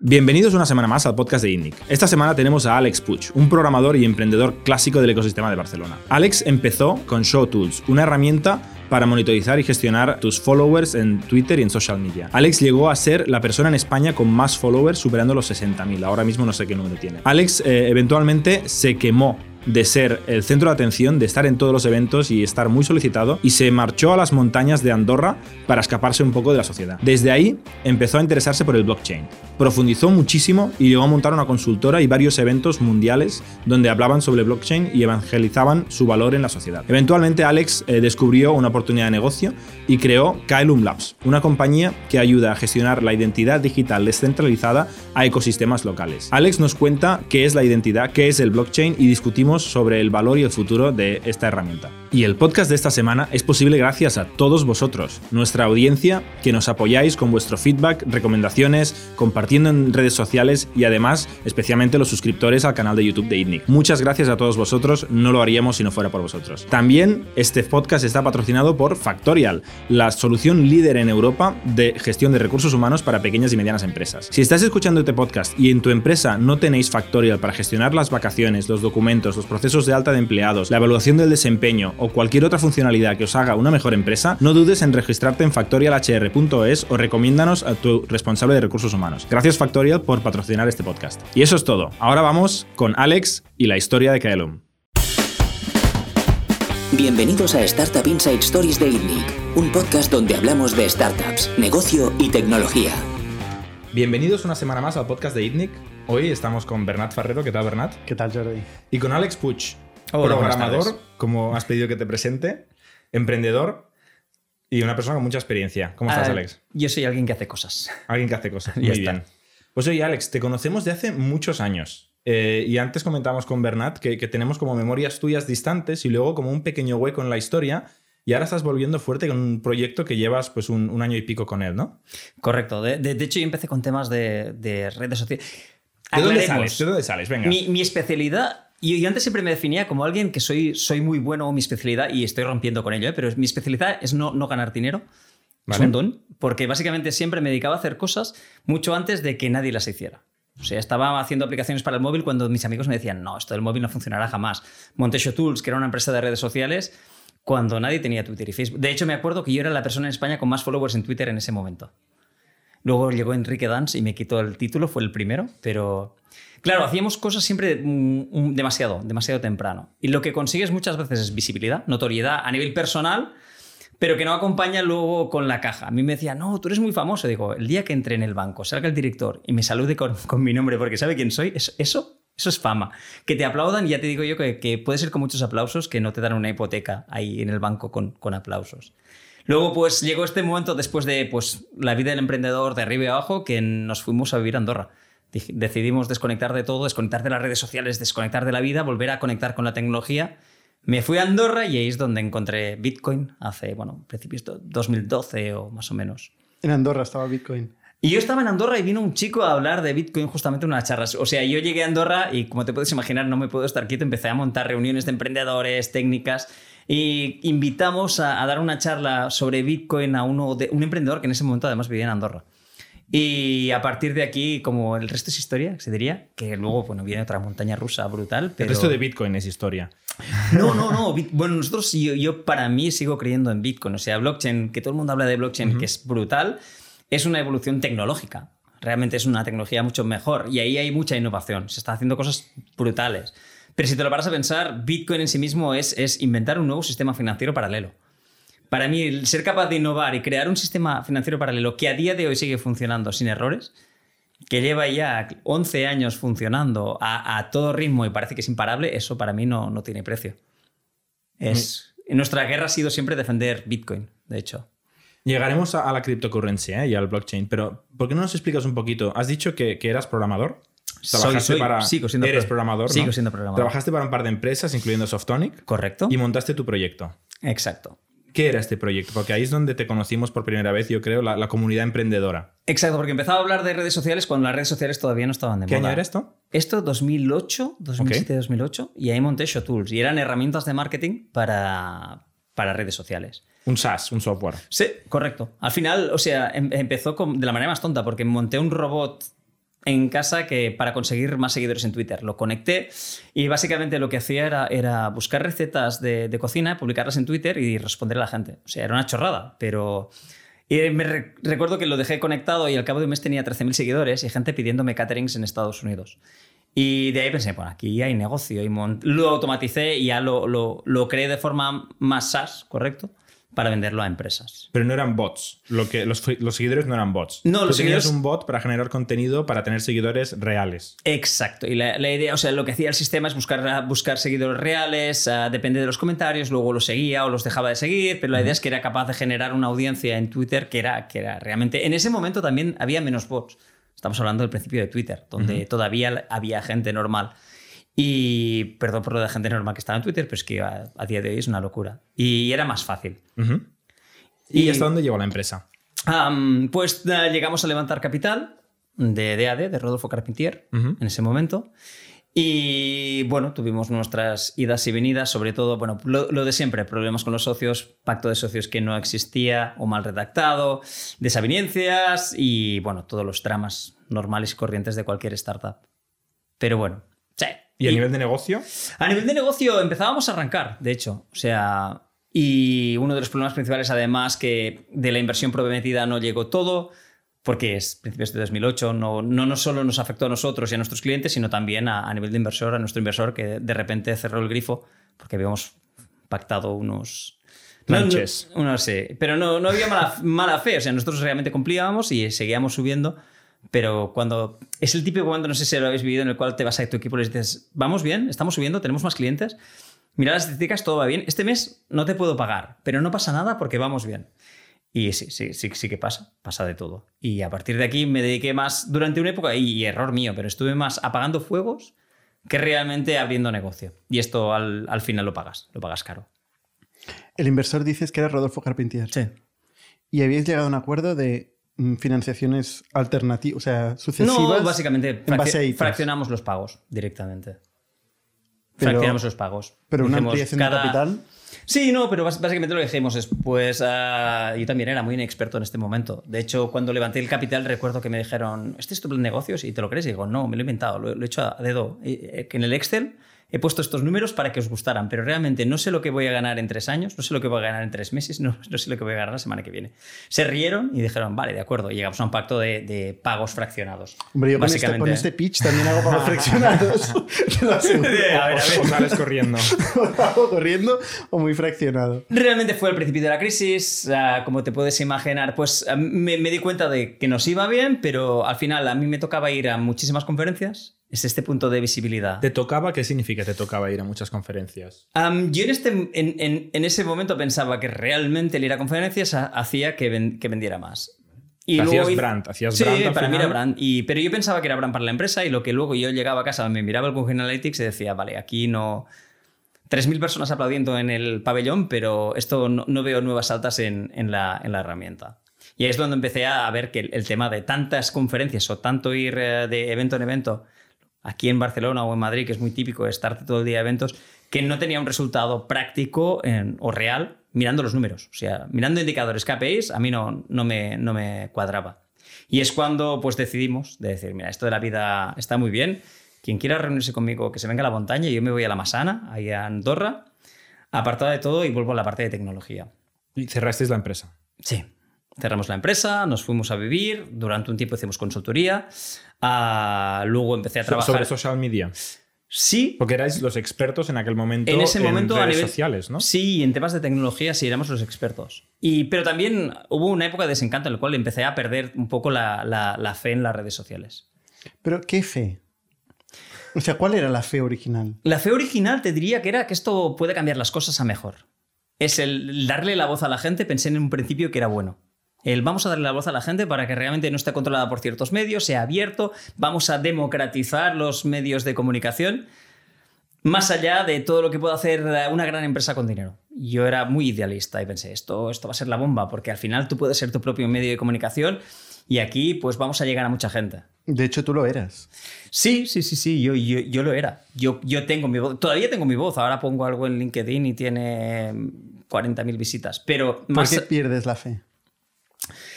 Bienvenidos una semana más al podcast de INNIC. Esta semana tenemos a Alex Puig, un programador y emprendedor clásico del ecosistema de Barcelona. Alex empezó con Show Tools, una herramienta para monitorizar y gestionar tus followers en Twitter y en social media. Alex llegó a ser la persona en España con más followers superando los 60.000. Ahora mismo no sé qué número tiene. Alex eh, eventualmente se quemó de ser el centro de atención, de estar en todos los eventos y estar muy solicitado, y se marchó a las montañas de Andorra para escaparse un poco de la sociedad. Desde ahí empezó a interesarse por el blockchain. Profundizó muchísimo y llegó a montar una consultora y varios eventos mundiales donde hablaban sobre blockchain y evangelizaban su valor en la sociedad. Eventualmente Alex eh, descubrió una oportunidad de negocio y creó Kaelum Labs, una compañía que ayuda a gestionar la identidad digital descentralizada a ecosistemas locales. Alex nos cuenta qué es la identidad, qué es el blockchain y discutimos sobre el valor y el futuro de esta herramienta. Y el podcast de esta semana es posible gracias a todos vosotros, nuestra audiencia, que nos apoyáis con vuestro feedback, recomendaciones, compartiendo en redes sociales y además especialmente los suscriptores al canal de YouTube de ITNIC. Muchas gracias a todos vosotros, no lo haríamos si no fuera por vosotros. También este podcast está patrocinado por Factorial, la solución líder en Europa de gestión de recursos humanos para pequeñas y medianas empresas. Si estás escuchando este podcast y en tu empresa no tenéis Factorial para gestionar las vacaciones, los documentos, los procesos de alta de empleados, la evaluación del desempeño o cualquier otra funcionalidad que os haga una mejor empresa, no dudes en registrarte en factorialhr.es o recomiéndanos a tu responsable de recursos humanos. Gracias Factorial por patrocinar este podcast. Y eso es todo. Ahora vamos con Alex y la historia de Kaelum. Bienvenidos a Startup Inside Stories de ITNIC, un podcast donde hablamos de startups, negocio y tecnología. Bienvenidos una semana más al podcast de ITNIC. Hoy estamos con Bernat Ferrero. ¿Qué tal, Bernat? ¿Qué tal, Jordi? Y con Alex Puig, Hola, programador, como has pedido que te presente, emprendedor y una persona con mucha experiencia. ¿Cómo estás, Ah, Alex? Yo soy alguien que hace cosas. Alguien que hace cosas. Muy está. bien. Pues oye, Alex, te conocemos de hace muchos años. Eh, y antes comentábamos con Bernat que, que tenemos como memorias tuyas distantes y luego como un pequeño hueco en la historia. Y ahora estás volviendo fuerte con un proyecto que llevas pues un, un año y pico con él, ¿no? Correcto. De, de- de hecho, yo empecé con temas de, de redes sociales. ¿De dónde sales? ¿De dónde sales? Venga. Mi, mi especialidad. Yo, yo antes siempre me definía como alguien que soy, soy muy bueno en mi especialidad y estoy rompiendo con ello, ¿eh? pero mi especialidad es no, no ganar dinero. Vale. Es un don, porque básicamente siempre me dedicaba a hacer cosas mucho antes de que nadie las hiciera. O sea, estaba haciendo aplicaciones para el móvil cuando mis amigos me decían, no, esto del móvil no funcionará jamás. Montesho Tools, que era una empresa de redes sociales, cuando nadie tenía Twitter y Facebook. De hecho, me acuerdo que yo era la persona en España con más followers en Twitter en ese momento. Luego llegó Enrique Dance y me quitó el título, fue el primero, pero claro, hacíamos cosas siempre mm, mm, demasiado, demasiado temprano. Y lo que consigues muchas veces es visibilidad, notoriedad a nivel personal, pero que no acompaña luego con la caja. A mí me decía, no, tú eres muy famoso. Digo, el día que entre en el banco, salga el director y me salude con, mi nombre porque sabe quién soy, eso, eso, es fama. Que te aplaudan, ya te digo yo que, que puede ser con muchos aplausos que no te dan una hipoteca ahí en el banco con aplausos. Luego, pues llegó este momento después de pues, la vida del emprendedor de arriba y abajo que nos fuimos a vivir a Andorra. Decidimos desconectar de todo, desconectar de las redes sociales, desconectar de la vida, volver a conectar con la tecnología. Me fui a Andorra y ahí es donde encontré Bitcoin hace, bueno, principios de 2012 o más o menos. En Andorra estaba Bitcoin. Y yo estaba en Andorra y vino un chico a hablar de Bitcoin justamente en una charla. O sea, yo llegué a Andorra y como te puedes imaginar no me puedo estar quieto, empecé a montar reuniones de emprendedores, técnicas y invitamos a, a dar una charla sobre Bitcoin a uno de, un emprendedor que en ese momento además vivía en Andorra. Y a partir de aquí, como el resto es historia, se diría, que luego bueno, viene otra montaña rusa brutal. El Pero... resto de Bitcoin es historia. No, no, no. Bueno, nosotros, yo, yo para mí sigo creyendo en Bitcoin. O sea, blockchain, que todo el mundo habla de blockchain, que es brutal, es una evolución tecnológica. Realmente es una tecnología mucho mejor y ahí hay mucha innovación. Se están haciendo cosas brutales. Pero si te lo paras a pensar, Bitcoin en sí mismo es, es inventar un nuevo sistema financiero paralelo. Para mí, el ser capaz de innovar y crear un sistema financiero paralelo que a día de hoy sigue funcionando sin errores, que lleva ya 11 años funcionando a, a todo ritmo y parece que es imparable, eso para mí no, no tiene precio. Es, Nuestra guerra ha sido siempre defender Bitcoin, de hecho. Llegaremos a, la cryptocurrency ¿eh? y al blockchain, pero ¿por qué no nos explicas un poquito? Has dicho que, que eras programador. Soy- soy- para. sigo siendo eres pro- programador. ¿no? sigo siendo programador. Trabajaste para un par de empresas, incluyendo Softonic, ¿Correcto? y montaste tu proyecto. Exacto. ¿Qué era este proyecto? Porque ahí es donde te conocimos por primera vez, yo creo, la, la comunidad emprendedora. Exacto, porque empezaba a hablar de redes sociales cuando las redes sociales todavía no estaban de ¿Qué moda. año era esto? Esto 2008, 2007, 2008, y ahí monté Show Tools y eran herramientas de marketing para, para redes sociales. Un SaaS, un software. Sí, correcto. Al final, o sea, em- empezó con- de la manera más tonta, porque monté un robot en casa que para conseguir más seguidores en Twitter. Lo conecté y básicamente lo que hacía era, era buscar recetas de, cocina, publicarlas en Twitter y responder a la gente. O sea, era una chorrada, pero... Y me re- recuerdo que lo dejé conectado y al cabo de un mes tenía 13.000 seguidores y gente pidiéndome caterings en Estados Unidos. Y de ahí pensé, bueno, aquí hay negocio. Y lo automaticé y ya lo, lo, lo creé de forma más SaaS, ¿correcto? Para venderlo a empresas. Pero no eran bots. Lo que, los, los seguidores no eran bots. No, Tú los seguidores- un bot para generar contenido para tener seguidores reales. Exacto. Y la, la idea, o sea, lo que hacía el sistema es buscar, buscar seguidores reales, ah, depende de los comentarios, luego los seguía o los dejaba de seguir, pero la idea es que era capaz de generar una audiencia en Twitter que era, que era realmente... En ese momento también había menos bots. Estamos hablando del principio de Twitter, donde todavía había gente normal. Y perdón por lo de gente normal que estaba en Twitter, pero es que a, a día de hoy es una locura. Y era más fácil. Ujú. ¿Y, Y- hasta dónde llegó la empresa? Am, pues eh, llegamos a levantar capital de DAD, de Rodolfo Carpentier, Ujú. en ese momento. Y bueno, tuvimos nuestras idas y venidas, sobre todo, bueno, lo, lo de siempre, problemas con los socios, pacto de socios que no existía o mal redactado, desavenencias y bueno, todos los dramas normales y corrientes de cualquier startup. Pero bueno, sí. ¿Y a nivel de negocio? A nivel de negocio empezábamos a arrancar, de hecho. O sea, y uno de los problemas principales, además, que de la inversión prometida no llegó todo, porque es principios de 2008, no, no, no solo nos afectó a nosotros y a nuestros clientes, sino también a, a nivel de inversor, a nuestro inversor, que de repente cerró el grifo porque habíamos pactado unos... no, no, no sé, pero no, no había mala, mala fe, o sea, nosotros realmente cumplíamos y seguíamos subiendo, pero cuando es el típico momento, no sé si lo habéis vivido, en el cual te vas a tu equipo y les dices, vamos bien, estamos subiendo, tenemos más clientes, mira las estadísticas, todo va bien, este mes no te puedo pagar, pero no pasa nada porque vamos bien. Y sí, sí, sí, sí que pasa, pasa de todo. Y a partir de aquí me dediqué más, durante una época, y error mío, pero estuve más apagando fuegos que realmente abriendo negocio. Y esto al, al final lo pagas, lo pagas caro. El inversor dices que era Rodolfo Carpentier. Sí. Y habíais llegado a un acuerdo de financiaciones alternativas, o sea, sucesivas. No, básicamente en base fraccionamos los pagos directamente. Pero- fraccionamos los pagos. Pero una Dijimos, ampliación cada- de capital. Sí, no, pero básicamente lo que dijimos es, pues ah, yo también era muy inexperto en este momento. De hecho, cuando levanté el capital recuerdo que me dijeron, ¿este es tu plan de negocios? Y te lo crees. Y digo, no, me lo he inventado, lo, lo he hecho a dedo. Eh, eh, que en el Excel he puesto estos números para que os gustaran, pero realmente no sé lo que voy a ganar en tres años, no sé lo que voy a ganar en tres meses, no, no sé lo que voy a ganar la semana que viene. Se rieron y dijeron, vale, de acuerdo, y llegamos a un pacto de, de pagos fraccionados. Hombre, yo con este, Básicamente. con este pitch también hago pagos fraccionados. Te lo aseguro. A ver, a ver. O sales corriendo. O hago corriendo o muy fraccionado. Realmente fue el principio de la crisis, ah, como te puedes imaginar, pues ah, me, me di cuenta de que nos iba bien, pero al final a mí me tocaba ir a muchísimas conferencias. Es este punto de visibilidad. ¿Te tocaba? ¿Qué significa te tocaba ir a muchas conferencias? Am, yo en, este, en, en- en ese momento pensaba que realmente el ir a conferencias ha- hacía que, ven- que vendiera más. Y Hacías luego brand, hacías sí, brand al para mí era final. brand. Y, pero yo pensaba que era brand para la empresa y lo que luego yo llegaba a casa, me miraba el Google Analytics y decía, vale, aquí no... 3.000 personas aplaudiendo en el pabellón, pero esto no, no veo nuevas altas en, en la, en la herramienta. Y ahí es donde empecé a ver que el, el tema de tantas conferencias o tanto ir eh, de evento en evento, aquí en Barcelona o en Madrid, que es muy típico estar todo el día de eventos, que no tenía un resultado práctico en- o real mirando los números. O sea, mirando indicadores KPIs, a mí no, no, me, no me cuadraba. Y es cuando pues decidimos de decir, mira, esto de la vida está muy bien, quien quiera reunirse conmigo, que se venga a la montaña, yo me voy a la Masana, ahí a Andorra, apartada de todo y vuelvo a la parte de tecnología. Y cerrasteis la empresa. Sí. Cerramos la empresa, nos fuimos a vivir, durante un tiempo hicimos consultoría, ah, luego empecé a trabajar... Sobre social media. Sí, Porque erais los expertos en aquel momento en ese momento a redes nivel sociales, ¿no? Sí, en temas de tecnología sí éramos los expertos. Y, pero también hubo una época de desencanto en la cual empecé a perder un poco la, la- la fe en las redes sociales. Pero, ¿qué fe? O sea, ¿cuál era la fe original? La fe original te diría que era que esto puede cambiar las cosas a mejor. Es el darle la voz a la gente, pensé en un principio que era bueno. El vamos a darle la voz a la gente para que realmente no esté controlada por ciertos medios, sea abierto, vamos a democratizar los medios de comunicación, más allá de todo lo que pueda hacer una gran empresa con dinero. Yo era muy idealista y pensé, esto, esto va a ser la bomba, porque al final tú puedes ser tu propio medio de comunicación y aquí pues vamos a llegar a mucha gente. De hecho, tú lo eras. Sí, sí, sí, sí, yo, yo, yo lo era. Yo, yo tengo mi voz, todavía tengo mi voz, ahora pongo algo en LinkedIn y tiene 40.000 visitas, pero ¿Por qué pierdes la fe?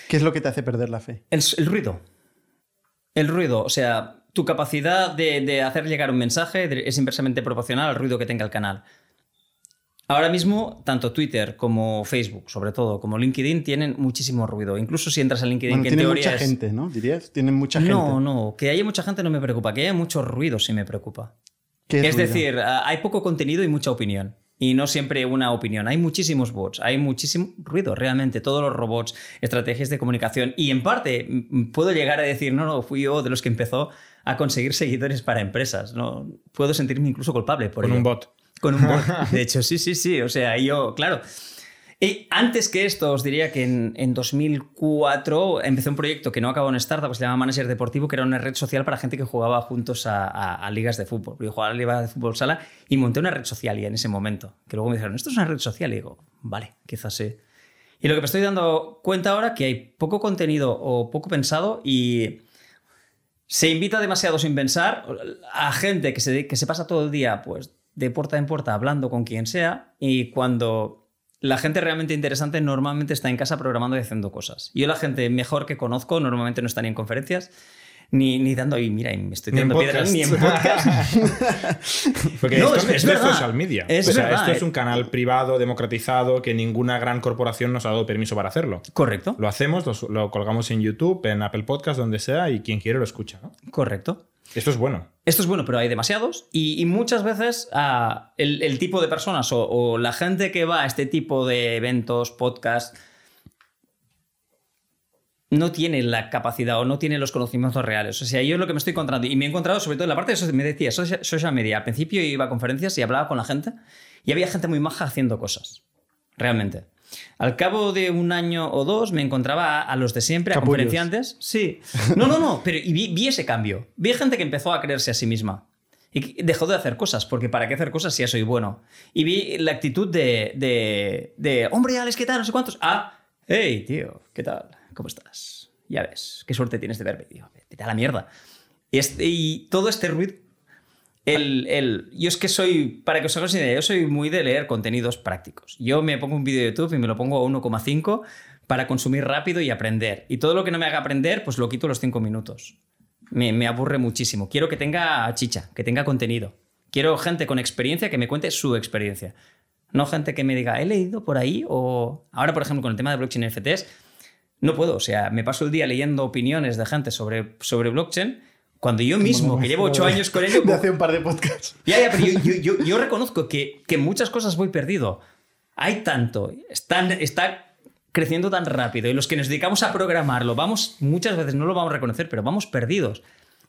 ¿Qué es lo que te hace perder la fe? el, el ruido. El ruido, o sea, tu capacidad de, de hacer llegar un mensaje es inversamente proporcional al ruido que tenga el canal. Ahora mismo, tanto Twitter como Facebook, sobre todo, como LinkedIn, tienen muchísimo ruido. Incluso si entras a LinkedIn, Bueno, que en tiene teoría mucha es- gente, ¿no? Dirías, tienen mucha gente. No, no, que haya mucha gente no me preocupa, que haya mucho ruido sí me preocupa. ¿Qué Es ruido? decir, hay poco contenido y mucha opinión. Y no siempre una opinión. Hay muchísimos bots, hay muchísimo ruido, realmente. Todos los robots, estrategias de comunicación. Y en parte mm, puedo llegar a decir, no, no, fui yo de los que empezó a conseguir seguidores para empresas. ¿no? Puedo sentirme incluso culpable por Con ello. un bot. Con un bot. De hecho, sí, sí, sí. O sea, yo, claro. Y antes que esto, os diría que en, en 2004 empecé un proyecto que no acabó en startup, que se llama Manager Deportivo, que era una red social para gente que jugaba juntos a, ligas de fútbol. Yo jugaba a ligas de fútbol sala y monté una red social ya en ese momento. Que luego me dijeron, ¿esto es una red social? Y digo, vale, quizás sí. Y lo que me estoy dando cuenta ahora que hay poco contenido o poco pensado y se invita demasiado sin pensar a gente que se, que se pasa todo el día pues, de puerta en puerta hablando con quien sea y cuando la gente realmente interesante normalmente está en casa programando y haciendo cosas. Yo la gente mejor que conozco normalmente no está ni en conferencias ni, ni dando y mira, me estoy tirando piedras ni en podcast. Porque No, esto es- es esto es social media. Es o sea, verdad, esto es eh. un canal privado, democratizado, que ninguna gran corporación nos ha dado permiso para hacerlo. Correcto, Lo hacemos, lo, lo colgamos en YouTube, en Apple Podcast, donde sea, y quien quiere lo escucha. ¿no? correcto. Esto es bueno. Esto es bueno, pero hay demasiados y, muchas veces ah, el, tipo de personas o, la gente que va a este tipo de eventos, podcasts, no tiene la capacidad o no tiene los conocimientos reales. O sea, yo es lo que me estoy encontrando y me he encontrado sobre todo en la parte de social, me decía social media. Al principio iba a conferencias y hablaba con la gente y había gente muy maja haciendo cosas. Realmente. Al cabo de un año o dos me encontraba a, a los de siempre, a Capullos. conferenciantes. Sí. No, no, no, pero y vi, vi ese cambio. Vi gente que empezó a creerse a sí misma. Y dejó de hacer cosas, porque ¿para qué hacer cosas si ya soy bueno? Y vi la actitud de, de, de hombre, Alex, ¿qué tal? No sé cuántos. Ah, hey, tío, ¿qué tal? ¿Cómo estás? Ya ves, qué suerte tienes de verme, tío. Vete a la mierda. Y, este- y todo este ruido. El, el- yo es que soy, para que os hagáis idea, yo soy muy de leer contenidos prácticos. Yo me pongo un vídeo de YouTube y me lo pongo a 1,5 para consumir rápido y aprender. Y todo lo que no me haga aprender, pues lo quito los 5 minutos. Me, me aburre muchísimo. Quiero que tenga chicha, que tenga contenido. Quiero gente con experiencia que me cuente su experiencia. No gente que me diga, he leído por ahí o... Ahora, por ejemplo, con el tema de blockchain NFTs, no puedo. O sea, me paso el día leyendo opiniones de gente sobre, sobre blockchain cuando yo mismo, que llevo 8 años con ello, De hace un par de podcasts. ya, ya, pero yo, yo- yo- yo reconozco que, que muchas cosas voy perdido. Hay tanto, están, está creciendo tan rápido y los que nos dedicamos a programarlo, vamos, muchas veces no lo vamos a reconocer, pero vamos perdidos.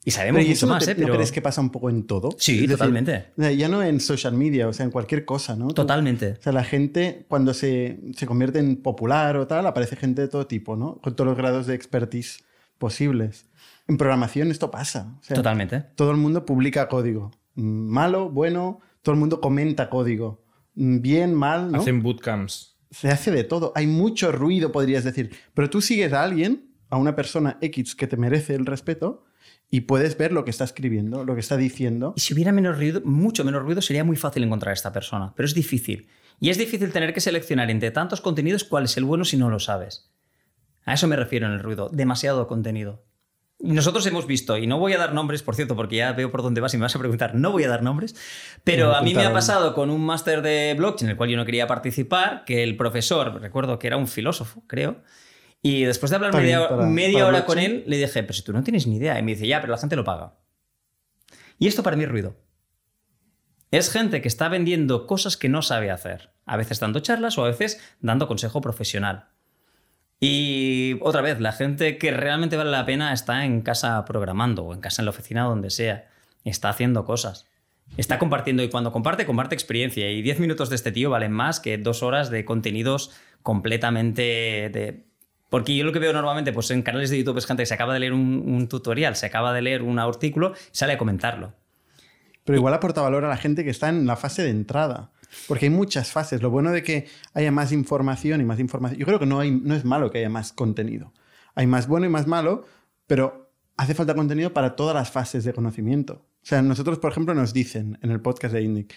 Y sabemos Pero ¿y mucho no, más, te- ¿eh? ¿no Pero... crees que pasa un poco en todo? Sí, decir, totalmente. ya no en social media, o sea, en cualquier cosa, ¿no? Totalmente. O sea, la gente, cuando se, se convierte en popular o tal, aparece gente de todo tipo, ¿no? Con todos los grados de expertise posibles. En programación esto pasa. O sea, Totalmente. Todo el mundo publica código. Mm, Malo, bueno, todo el mundo comenta código. Mm, Bien, mal, ¿no? Hacen bootcamps. Se hace de todo. Hay mucho ruido, podrías decir. Pero tú sigues a alguien, a una persona X que te merece el respeto, y puedes ver lo que está escribiendo, lo que está diciendo. Y si hubiera menos ruido, mucho menos ruido, sería muy fácil encontrar a esta persona. Pero es difícil. Y es difícil tener que seleccionar entre tantos contenidos cuál es el bueno si no lo sabes. A eso me refiero en el ruido. Demasiado contenido. Nosotros hemos visto, y no voy a dar nombres, por cierto, porque ya veo por dónde vas y me vas a preguntar, no voy a dar nombres, pero a mí me ha pasado con un máster de blockchain, en el cual yo no quería participar, que el profesor, recuerdo que era un filósofo, creo, y después de hablar media, para- media para hora con él, le dije, pero si tú no tienes ni idea, y me dice, ya, pero la gente lo paga. Y esto para mí es ruido. Es gente que está vendiendo cosas que no sabe hacer. A veces dando charlas o a veces dando consejo profesional. Y otra vez, la gente que realmente vale la pena está en casa programando o en casa en la oficina, donde sea. Está haciendo cosas. Está compartiendo y cuando comparte, comparte experiencia. Y 10 minutos de este tío valen más que dos horas de contenidos completamente de... Porque yo lo que veo normalmente pues en canales de YouTube es gente que se acaba de leer un, un tutorial, se acaba de leer un artículo, sale a comentarlo. Pero igual aporta valor a la gente que está en la fase de entrada. Porque hay muchas fases. Lo bueno de que haya más información y más información. Yo creo que no, es malo que haya más contenido. Hay más bueno y más malo, pero hace falta contenido para todas las fases de conocimiento. O sea, nosotros, por ejemplo, nos dicen en el podcast de INDIC,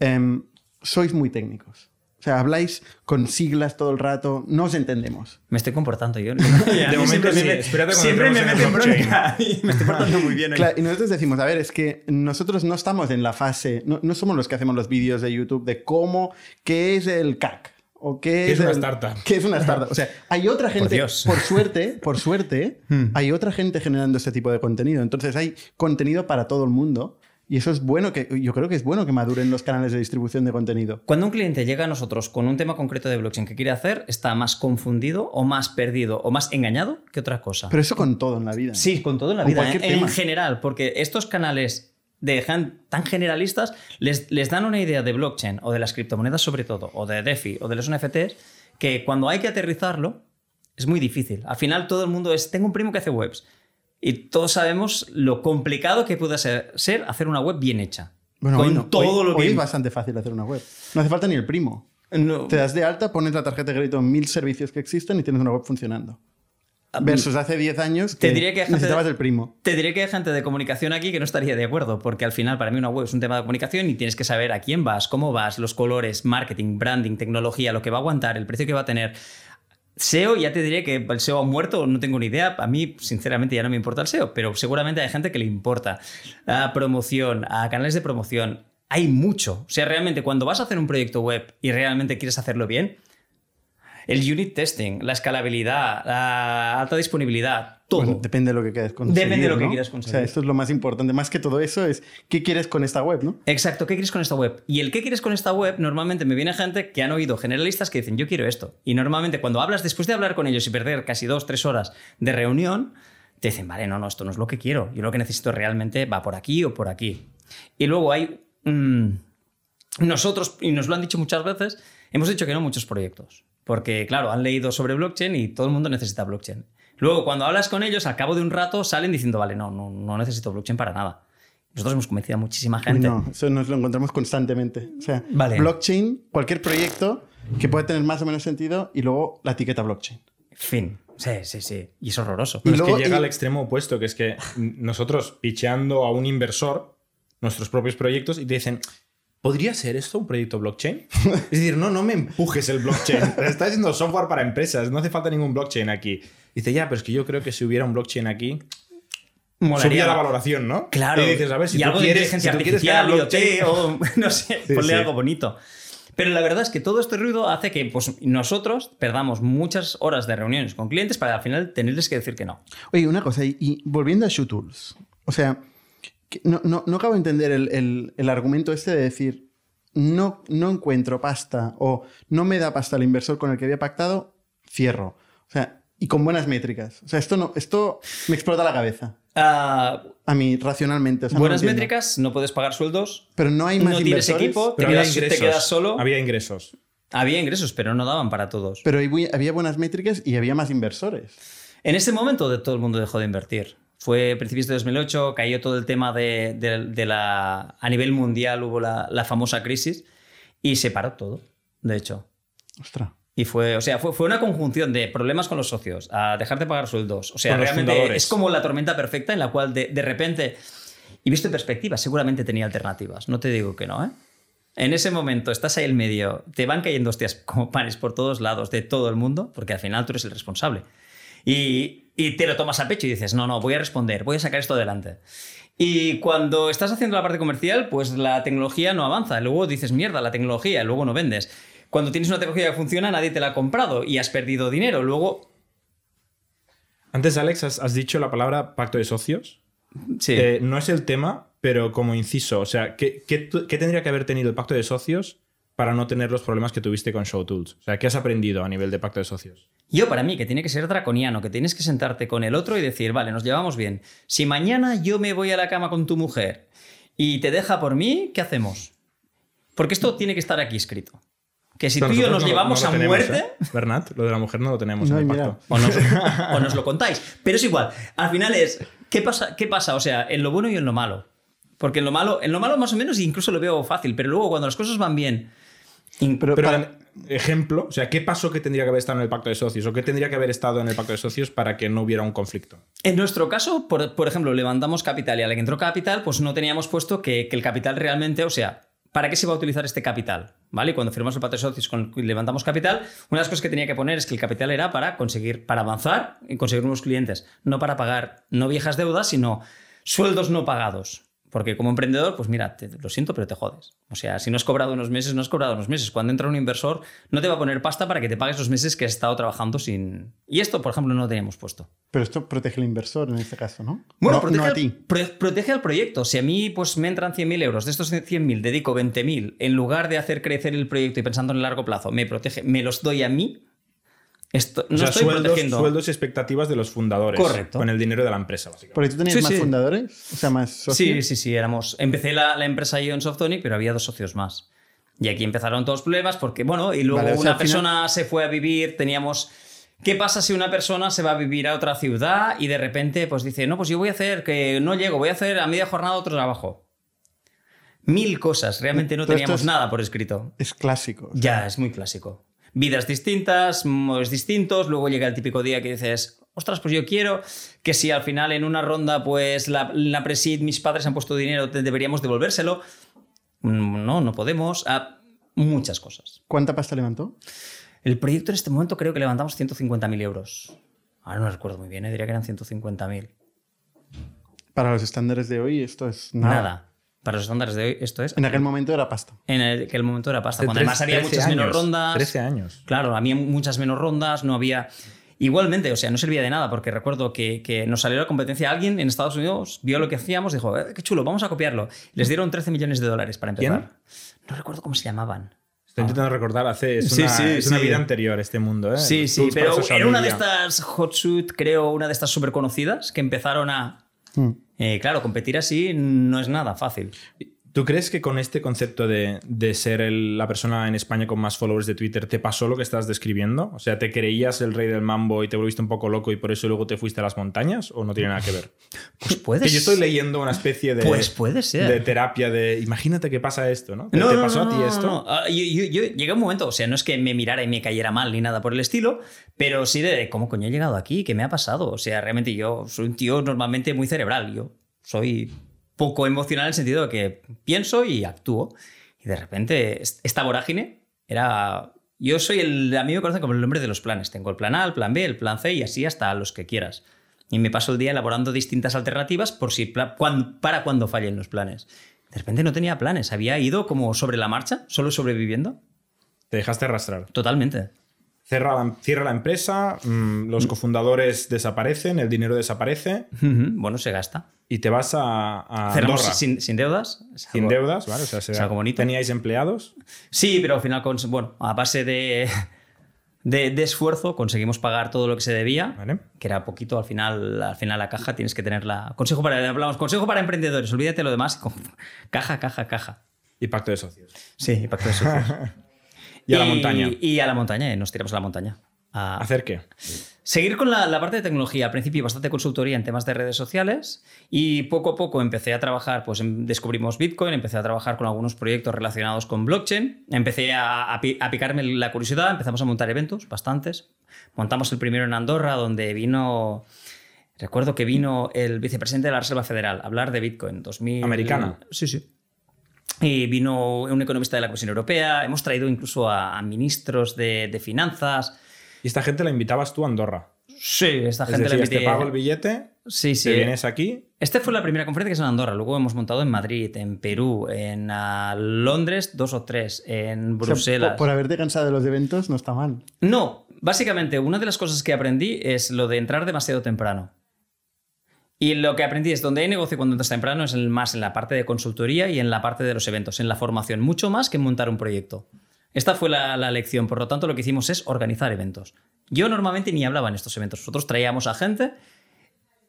em, sois muy técnicos. O sea, habláis con siglas todo el rato, no os entendemos. Me estoy comportando yo. De momento sí, me, espérate siempre me meten bronca y me estoy portando muy bien. hoy. Claro, y nosotros decimos, a ver, es que nosotros no estamos en la fase, no, no somos los que hacemos los vídeos de YouTube de cómo, qué es el CAC. O qué, ¿Qué es una el- startup? ¿Qué es una startup? O sea, hay otra gente, por suerte, por suerte, Hmm. hay otra gente generando este tipo de contenido. Entonces hay contenido para todo el mundo. Y eso es bueno que, yo creo que es bueno que maduren los canales de distribución de contenido. Cuando un cliente llega a nosotros con un tema concreto de blockchain que quiere hacer, está más confundido o más perdido o más engañado que otra cosa. Pero eso con todo en la vida. Sí, con todo en la Con vida, cualquier en, general, porque estos canales de tan generalistas les, les dan una idea de blockchain o de las criptomonedas sobre todo, o de DeFi o de los NFTs, que cuando hay que aterrizarlo es muy difícil. Al final todo el mundo es, tengo un primo que hace webs y todos sabemos lo complicado que puede ser, ser hacer una web bien hecha. Bueno, con hoy no. todo Hoy- lo hoy que... es bastante fácil hacer una web. No hace falta ni el primo. No. Te das de alta, pones la tarjeta de crédito en mil servicios que existen y tienes una web funcionando. Versus hace 10 años que Te diría que necesitabas el primo. Te diré que hay gente de comunicación aquí que no estaría de acuerdo, porque al final para mí una web es un tema de comunicación y tienes que saber a quién vas, cómo vas, los colores, marketing, branding, tecnología, lo que va a aguantar, el precio que va a tener. SEO, ya te diré que el SEO ha muerto, no tengo ni idea. A mí, sinceramente, ya no me importa el SEO, pero seguramente hay gente que le importa. A promoción, a canales de promoción. Hay mucho. O sea, realmente, cuando vas a hacer un proyecto web y realmente quieres hacerlo bien, el unit testing, la escalabilidad, la alta disponibilidad, todo. Bueno, depende de lo que quieras conseguir. Depende de lo que quieras O conseguir. sea, esto es lo más importante. Más que todo eso es qué quieres con esta web, ¿no? Exacto, ¿qué quieres con esta web? Y el qué quieres con esta web, normalmente me viene gente que han oído generalistas que dicen, yo quiero esto. Y normalmente cuando hablas, después de hablar con ellos y perder casi dos, tres horas de reunión, te dicen, vale, no, no, esto no es lo que quiero. Yo lo que necesito realmente va por aquí o por aquí. Y luego hay... mm, nosotros, y nos lo han dicho muchas veces, hemos dicho que no muchos proyectos. Porque, claro, han leído sobre blockchain y todo el mundo necesita blockchain. Luego, cuando hablas con ellos, al cabo de un rato salen diciendo, vale, no, no, no necesito blockchain para nada. Nosotros hemos convencido a muchísima gente. no, eso nos lo encontramos constantemente. O sea, Vale. blockchain, cualquier proyecto que pueda tener más o menos sentido y luego la etiqueta blockchain. Fin. Sí, sí, sí. Y es horroroso. Y Pero es luego- que llega y- al extremo opuesto, que es que nosotros picheando a un inversor nuestros propios proyectos y te dicen, ¿podría ser esto un proyecto blockchain? es decir, no, no me empujes el blockchain. Estás haciendo software para empresas, no hace falta ningún blockchain aquí. Dice, ya, pero es que yo creo que si hubiera un blockchain aquí, subía la valoración, ¿no? Claro. Y dices, a ver, si y tú algo de quieres, inteligencia si tú quieres crear blockchain, o no sé, Sí, ponle sí. algo bonito. Pero la verdad es que todo este ruido hace que pues, nosotros perdamos muchas horas de reuniones con clientes para al final tenerles que decir que no. Oye, una cosa, y, y volviendo a Shoe Tools, o sea, no, no, no acabo de entender el, el- el argumento este de decir, no, no encuentro pasta o no me da pasta el inversor con el que había pactado, cierro. O sea, y con buenas métricas. O sea, esto, no, esto me explota la cabeza. Ah, A mí, racionalmente. o sea, no buenas métricas, no puedes pagar sueldos, Pero no hay más no tienes inversores. equipo, te pero había quedas, te ingresos. quedas solo. Había ingresos. Había ingresos, pero no daban para todos. Pero había buenas métricas y había más inversores. En ese momento todo el mundo dejó de invertir. Fue principios de 2008, cayó todo el tema de, de- de la... A nivel mundial hubo la, la famosa crisis y se paró todo, de hecho. Ostras. Y fue, o sea, fue, fue una conjunción de problemas con los socios, a dejar de pagar sueldos. O sea, realmente es como la tormenta perfecta en la cual de, de repente, y visto en perspectiva, seguramente tenía alternativas. No te digo que no, ¿eh? En ese momento estás ahí en medio, te van cayendo hostias como panes por todos lados de todo el mundo, porque al final tú eres el responsable. Y, y te lo tomas a pecho y dices, no, no, voy a responder, voy a sacar esto adelante. Y cuando estás haciendo la parte comercial, pues la tecnología no avanza. Luego dices, mierda, la tecnología, luego no vendes. Cuando tienes una tecnología que funciona, nadie te la ha comprado y has perdido dinero. Luego, Antes, Alex, has, has dicho la palabra pacto de socios. sí. Eh, no es el tema, pero como inciso, o sea, ¿qué, qué tendría que haber tenido el pacto de socios para no tener los problemas que tuviste con Show Tools? O sea, ¿qué has aprendido a nivel de pacto de socios? Yo, para mí, que tiene que ser draconiano, que tienes que sentarte con el otro y decir, vale, nos llevamos bien. Si mañana yo me voy a la cama con tu mujer y te deja por mí, ¿qué hacemos? Porque esto tiene que estar aquí escrito. Que si tú y yo nos no- llevamos no a tenemos, muerte, ¿eh? Bernat, lo de la mujer no lo tenemos No, en el mira. pacto. o nos, o nos lo contáis. Pero es igual. Al final es, ¿qué pasa? ¿qué pasa? O sea, en lo bueno y en lo malo. Porque en lo malo, en lo malo más o menos incluso lo veo fácil, pero luego cuando las cosas van bien... Pero, Pero, para- ejemplo, o sea, ¿qué pasó que tendría que haber estado en el pacto de socios? ¿O qué tendría que haber estado en el pacto de socios para que no hubiera un conflicto? En nuestro caso, por, por ejemplo, levantamos capital y a la que entró capital, pues no teníamos puesto que, que el capital realmente, o sea, ¿para qué se va a utilizar este capital? ¿vale? Y cuando firmamos el pacto de socios con levantamos capital, una de las cosas que tenía que poner es que el capital era para conseguir, para avanzar y conseguir nuevos clientes, no para pagar no viejas deudas, sino sueldos no pagados. Porque como emprendedor, pues mira, te, lo siento, pero te jodes. O sea, si no has cobrado unos meses, no has cobrado unos meses. Cuando entra un inversor, no te va a poner pasta para que te pagues los meses que has estado trabajando sin... Y esto, por ejemplo, no lo teníamos puesto. Pero esto protege al inversor en este caso, ¿no? Bueno, no, protege, no a al- ti. pro- protege al proyecto. Si a mí pues, me entran 100.000 euros, de estos 100.000 dedico 20.000, en lugar de hacer crecer el proyecto y pensando en el largo plazo, me protege, me los doy a mí, esto, no o sea, estoy sueldos, protegiendo. sueldos y expectativas de los fundadores. Correcto. Con el dinero de la empresa, básicamente. Porque tú tenías Sí, más sí. fundadores, o sea, más socios. Sí, sí, sí, éramos. Empecé la, la empresa yo en Softonic, pero había dos socios más. Y aquí empezaron todos los problemas porque, bueno, y luego Vale, o sea, una final- persona se fue a vivir, teníamos. ¿Qué pasa si una persona se va a vivir a otra ciudad y de repente pues dice, no, pues yo voy a hacer que no llego, voy a hacer a media jornada otro trabajo? Mil cosas, realmente no Todo teníamos es- nada por escrito. Es clásico. o sea, Ya, es muy clásico. Vidas distintas, modos distintos, luego llega el típico día que dices, ostras, pues yo quiero que si al final en una ronda, pues la, la Presid, mis padres han puesto dinero, deberíamos devolvérselo. Mm, No, no podemos. Ah, muchas cosas. ¿Cuánta pasta levantó? El proyecto en este momento creo que levantamos 150.000 euros. Ahora no recuerdo muy bien, ¿eh? diría que eran 150.000. Para los estándares de hoy esto es nada. Nada. Para los estándares de hoy, esto es. En aquel momento era pasta. En el, que el momento era pasta. Cuando además había 13 muchas menos años, rondas. 13 años. Claro, había muchas menos rondas, no había. Igualmente, o sea, no servía de nada, porque recuerdo que, que nos salió la competencia. Alguien en Estados Unidos vio lo que hacíamos, dijo, "Eh, qué chulo, vamos a copiarlo. Les dieron 13 millones de dólares para empezar. No recuerdo cómo se llamaban. Estoy intentando recordar, hace, es Sí, una, sí, es una sí. vida anterior este mundo, ¿eh? Sí, sí, tools pero era una de estas hot suit, creo, una de estas súper conocidas que empezaron a. Hmm. Eh, claro, competir así no es nada fácil. ¿Tú crees que con este concepto de, de ser el- la persona en España con más followers de Twitter te pasó lo que estás describiendo? O sea, ¿te creías el rey del mambo y te volviste un poco loco y por eso luego te fuiste a las montañas? ¿O no tiene nada que ver? Pues puedes. Que yo estoy leyendo una especie de, Pues puede ser. de terapia de imagínate que pasa esto, ¿no? ¿Te, No, te pasó no, a ti esto? no. Ah, yo, yo- yo llegué a un momento, o sea, no es que me mirara y me cayera mal ni nada por el estilo, pero sí de cómo coño he llegado aquí, qué me ha pasado. O sea, realmente yo soy un tío normalmente muy cerebral. Yo soy poco emocional en el sentido de que pienso y actúo. Y de repente, est- esta vorágine era. Yo soy el. A mí me conocen como el hombre de los planes. Tengo el plan A, el plan B, el plan C y así hasta los que quieras. Y me paso el día elaborando distintas alternativas por si para cuando fallen los planes. De repente no tenía planes, había ido como sobre la marcha, solo sobreviviendo. Te dejaste arrastrar. Totalmente. Cierra la, cierra la empresa, mm, los cofundadores desaparecen, el dinero desaparece Bueno, se gasta. Y te vas a, a Andorra. sin, sin deudas. Sin deudas, ¿vale? O sea, algo bonito. ¿Teníais empleados? Sí, pero al final, cons- bueno, a base de, de, de esfuerzo conseguimos pagar todo lo que se debía, ¿Vale? que era poquito. Al final, al final la caja tienes que tenerla. Consejo para, hablamos, consejo para emprendedores, olvídate lo demás. con- Caja, caja, caja. Y pacto de socios. Sí, y pacto de socios. Y a la montaña. Y a la montaña, y nos tiramos a la montaña. A- ¿Hacer qué? Seguir con la, la parte de tecnología. Al principio bastante consultoría en temas de redes sociales y poco a poco empecé a trabajar, pues em- descubrimos Bitcoin, empecé a trabajar con algunos proyectos relacionados con blockchain, empecé a, a a picarme la curiosidad, empezamos a montar eventos, bastantes. Montamos el primero en Andorra, donde vino... Recuerdo que vino el vicepresidente de la Reserva Federal a hablar de Bitcoin 2000... ¿Americana? Sí, sí. Y vino un economista de la Comisión Europea, hemos traído incluso a, a ministros de, de finanzas. Y esta gente la invitabas tú a Andorra. Sí, esta Es gente decir, la te invité- pago el billete, Sí, sí. te vienes aquí. Esta fue la primera conferencia que es en Andorra. Luego hemos montado en Madrid, en Perú, en Londres, dos o tres, en O sea, Bruselas. por, por haberte cansado de los eventos no está mal. No, básicamente una de las cosas que aprendí es lo de entrar demasiado temprano. Y lo que aprendí es donde hay negocio cuando entras temprano es el más en la parte de consultoría y en la parte de los eventos, en la formación, mucho más que en montar un proyecto. Esta fue la, la lección, por lo tanto lo que hicimos es organizar eventos. Yo normalmente ni hablaba en estos eventos, nosotros traíamos a gente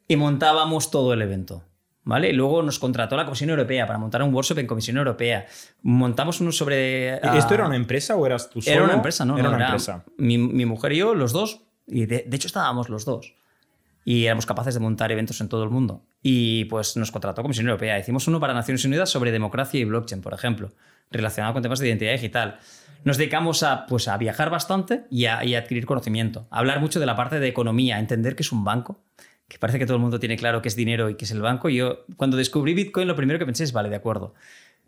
y montábamos todo el evento. ¿Vale? Y luego nos contrató la Comisión Europea para montar un workshop en Comisión Europea. Montamos uno sobre... ¿Y ¿Esto ah, era una empresa o eras tú solo? era una empresa, ¿no? Era no, una empresa. Mi, mi mujer y yo, los dos, y de, de hecho estábamos los dos. Y éramos capaces de montar eventos en todo el mundo. Y pues nos contrató Comisión Europea. Hicimos uno para Naciones Unidas sobre democracia y blockchain, por ejemplo, relacionado con temas de identidad digital. Nos dedicamos a, pues, a viajar bastante y a, adquirir conocimiento. A hablar mucho de la parte de economía, a entender que es un banco, que parece que todo el mundo tiene claro que es dinero y que es el banco. Yo, cuando descubrí Bitcoin, lo primero que pensé es, vale, de acuerdo.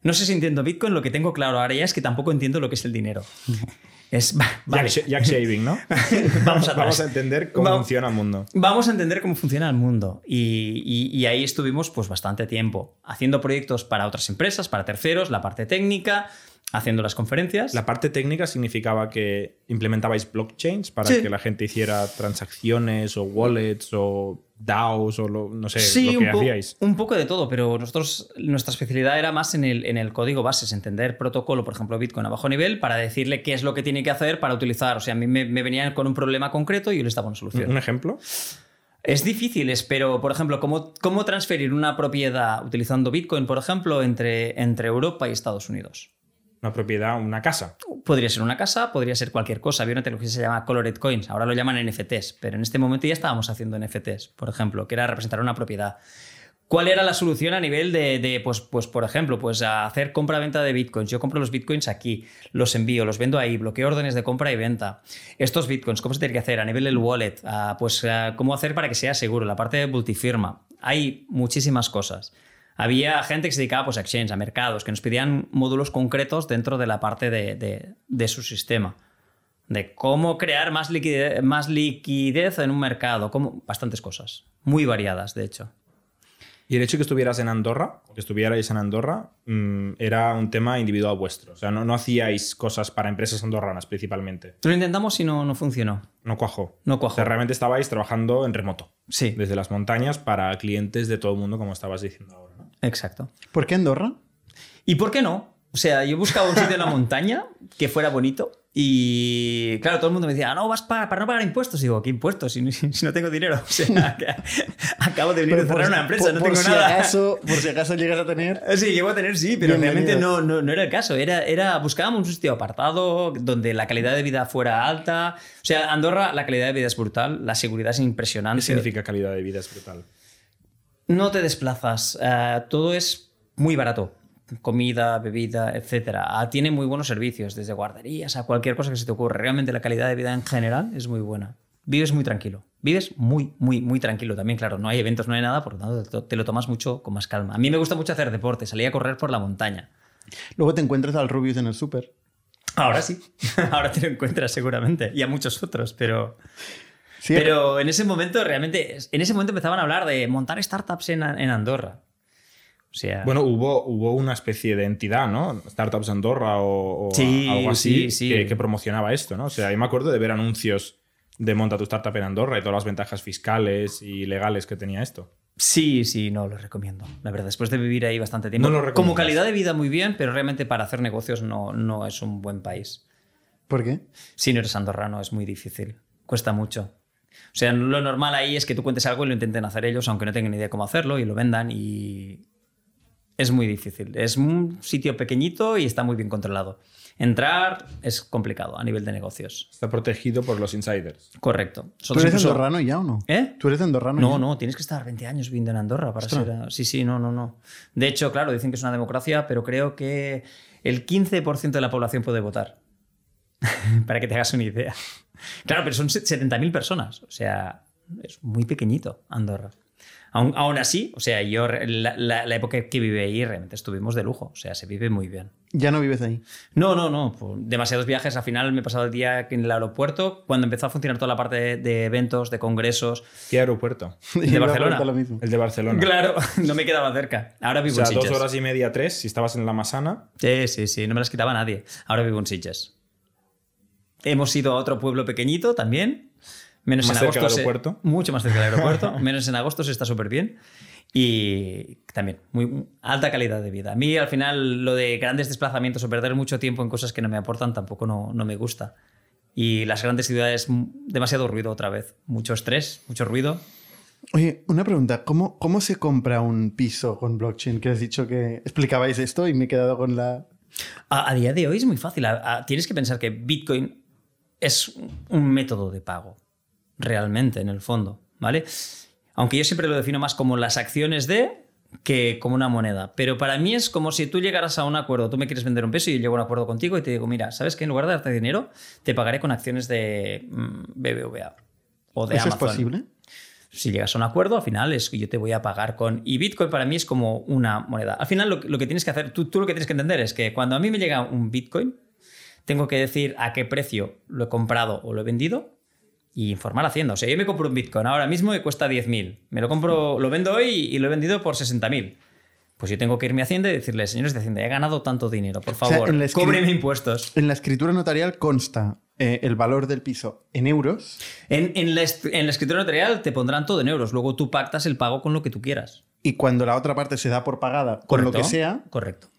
No sé si entiendo Bitcoin, lo que tengo claro ahora ya es que tampoco entiendo lo que es el dinero. Es, vale. Jack, Jack Shaving, ¿no? Vamos. Vamos a entender cómo funciona el mundo. Vamos a entender cómo funciona el mundo. Y, y- y ahí estuvimos pues bastante tiempo haciendo proyectos para otras empresas, para terceros, la parte técnica, haciendo las conferencias. La parte técnica significaba que implementabais blockchains para Sí. que la gente hiciera transacciones o wallets o DAOs o lo- no sé, Sí, lo que un, hacíais. un poco de todo, pero nosotros, nuestra especialidad era más en el, en el código bases, entender protocolo, por ejemplo, Bitcoin a bajo nivel, para decirle qué es lo que tiene que hacer para utilizar. O sea, a mí me, me venían con un problema concreto y yo les daba una solución. ¿Un ejemplo? Es difícil, es, pero, por ejemplo, ¿cómo, cómo transferir una propiedad utilizando Bitcoin, por ejemplo, entre, entre Europa y Estados Unidos? Una propiedad, una casa. Podría ser una casa, podría ser cualquier cosa. Había una tecnología que se llama Colored Coins, ahora lo llaman NFTs, pero en este momento ya estábamos haciendo NFTs, por ejemplo, que era representar una propiedad. ¿Cuál era la solución a nivel de, de, pues, pues, por ejemplo, pues hacer compra-venta de bitcoins? Yo compro los bitcoins aquí, los envío, los vendo ahí, bloqueo órdenes de compra y venta. Estos bitcoins, ¿cómo se tiene que hacer? A nivel del wallet, pues cómo hacer para que sea seguro, la parte de multifirma. Hay muchísimas cosas. Había gente que se dedicaba pues, a exchange, a mercados, que nos pedían módulos concretos dentro de la parte de, de- de su sistema. De cómo crear más liquidez, más liquidez en un mercado, cómo, bastantes cosas. Muy variadas, de hecho. Y el hecho de que estuvieras en Andorra, que estuvierais en Andorra, mm, era un tema individual vuestro. O sea, no, no hacíais cosas para empresas andorranas principalmente. Lo intentamos y no, no funcionó. No cuajó. No O cuajó. sea, realmente estabais trabajando en remoto. Sí, Desde las montañas para clientes de todo el mundo, como estabas diciendo ahora. ¿no? Exacto. ¿Por qué Andorra? ¿Y por qué no? O sea, yo buscaba un sitio en la montaña que fuera bonito y claro, todo el mundo me decía, "Ah, no, vas para, para no pagar impuestos. Y digo, ¿qué impuestos? Si, no- si no tengo dinero. O sea, que acabo de venir a cerrar por- una empresa, por- no por tengo si nada. Acaso, por si acaso llegas a tener. Eh, Sí, llego a tener, sí, pero Bienvenido. realmente no, no, no era el caso. Era, era, buscábamos un sitio apartado donde la calidad de vida fuera alta. O sea, Andorra, la calidad de vida es brutal, la seguridad es impresionante. ¿Qué significa calidad de vida? Es brutal. No te desplazas, eh, todo es muy barato. Comida, bebida, etcétera. Ah, Tiene muy buenos servicios, desde guarderías a cualquier cosa que se te ocurra. Realmente la calidad de vida en general es muy buena. Vives muy tranquilo. Vives muy, muy, muy tranquilo. También, claro, no hay eventos, no hay nada, por lo tanto te lo- te lo tomas mucho con más calma. A mí me gusta mucho hacer deporte, salir a correr por la montaña. Luego te encuentras al Rubius en el súper. Ahora sí. Ahora te lo encuentras seguramente. Y a muchos otros, pero. Sí, Pero en ese momento, realmente, en ese momento empezaban a hablar de montar startups en, en Andorra. O sea. Bueno, hubo, hubo una especie de entidad, ¿no? Startups Andorra o, o Sí, algo así sí, sí. Que, que promocionaba esto, ¿no? O sea, yo me acuerdo de ver anuncios de monta tu startup en Andorra y todas las ventajas fiscales y legales que tenía esto. Sí, sí, no lo recomiendo. La verdad, después de vivir ahí bastante tiempo. No lo Como calidad de vida muy bien, pero realmente para hacer negocios no, no es un buen país. ¿Por qué? Si no eres andorrano es muy difícil. Cuesta mucho. O sea, lo normal ahí es que tú cuentes algo y lo intenten hacer ellos, aunque no tengan ni idea cómo hacerlo, y lo vendan y... Es muy difícil. Es un sitio pequeñito y está muy bien controlado. Entrar es complicado a nivel de negocios. Está protegido por los insiders. Correcto. ¿Tú eres incluso- andorrano ya o no? ¿Eh? ¿Tú eres andorrano No, ya? no, tienes que estar 20 años viviendo en Andorra para Ostras. ser. Sí, sí, no, no, no. De hecho, claro, dicen que es una democracia, pero creo que el 15% de la población puede votar. para que te hagas una idea. Claro, pero son 70.000 personas. O sea, es muy pequeñito Andorra. Aún, aún así, o sea, yo, la, la- la época que viví ahí, realmente estuvimos de lujo. O sea, se vive muy bien. Ya no vives ahí. No, no, no. por demasiados viajes. Al final me he pasado el día en el aeropuerto. Cuando empezó a funcionar toda la parte de, de eventos, de congresos. ¿Qué aeropuerto? De Iba a Barcelona. Lo mismo. El de Barcelona. Claro, no me quedaba cerca. Ahora O vivo sea, en dos Sitges. horas y media, tres, si estabas en la Masana. Sí, sí, sí, no me las quitaba nadie. Ahora vivo en Sitges. Hemos ido a otro pueblo pequeñito también. Menos Más en cerca agosto. del se- aeropuerto. Mucho más cerca del aeropuerto. Menos en agosto se está súper bien. Y también, muy alta calidad de vida. A mí, al final, lo de grandes desplazamientos o perder mucho tiempo en cosas que no me aportan tampoco no, no me gusta. Y las grandes ciudades, demasiado ruido otra vez. Mucho estrés, mucho ruido. Oye, una pregunta. ¿Cómo, ¿Cómo se compra un piso con blockchain? Que has dicho que explicabais esto y me he quedado con la... A, a día de hoy es muy fácil. A- a- tienes que pensar que Bitcoin es un método de pago, realmente, en el fondo, ¿vale? Aunque yo siempre lo defino más como las acciones de que como una moneda. Pero para mí es como si tú llegaras a un acuerdo, tú me quieres vender un peso y yo llego a un acuerdo contigo y te digo, mira, ¿sabes qué? En lugar de darte dinero, te pagaré con acciones de mm, BBVA o de ¿Eso es Amazon. posible? Si llegas a un acuerdo, al final es que yo te voy a pagar con... Y Bitcoin para mí es como una moneda. Al final lo, lo que tienes que hacer, tú, tú lo que tienes que entender es que cuando a mí me llega un Bitcoin, tengo que decir a qué precio lo he comprado o lo he vendido y informar a Hacienda. O sea, yo me compro un Bitcoin ahora mismo y cuesta 10.000. Me lo compro, lo vendo hoy y lo he vendido por 60.000. Pues yo tengo que irme a Hacienda y decirle, señores de Hacienda, he ganado tanto dinero, por favor, escri- cóbreme impuestos. En la escritura notarial consta eh, el valor del piso en euros En, en la, est- en la escritura notarial te pondrán todo en euros, luego tú pactas el pago con lo que tú quieras. y cuando la otra parte se da por pagada con lo que sea, Correcto.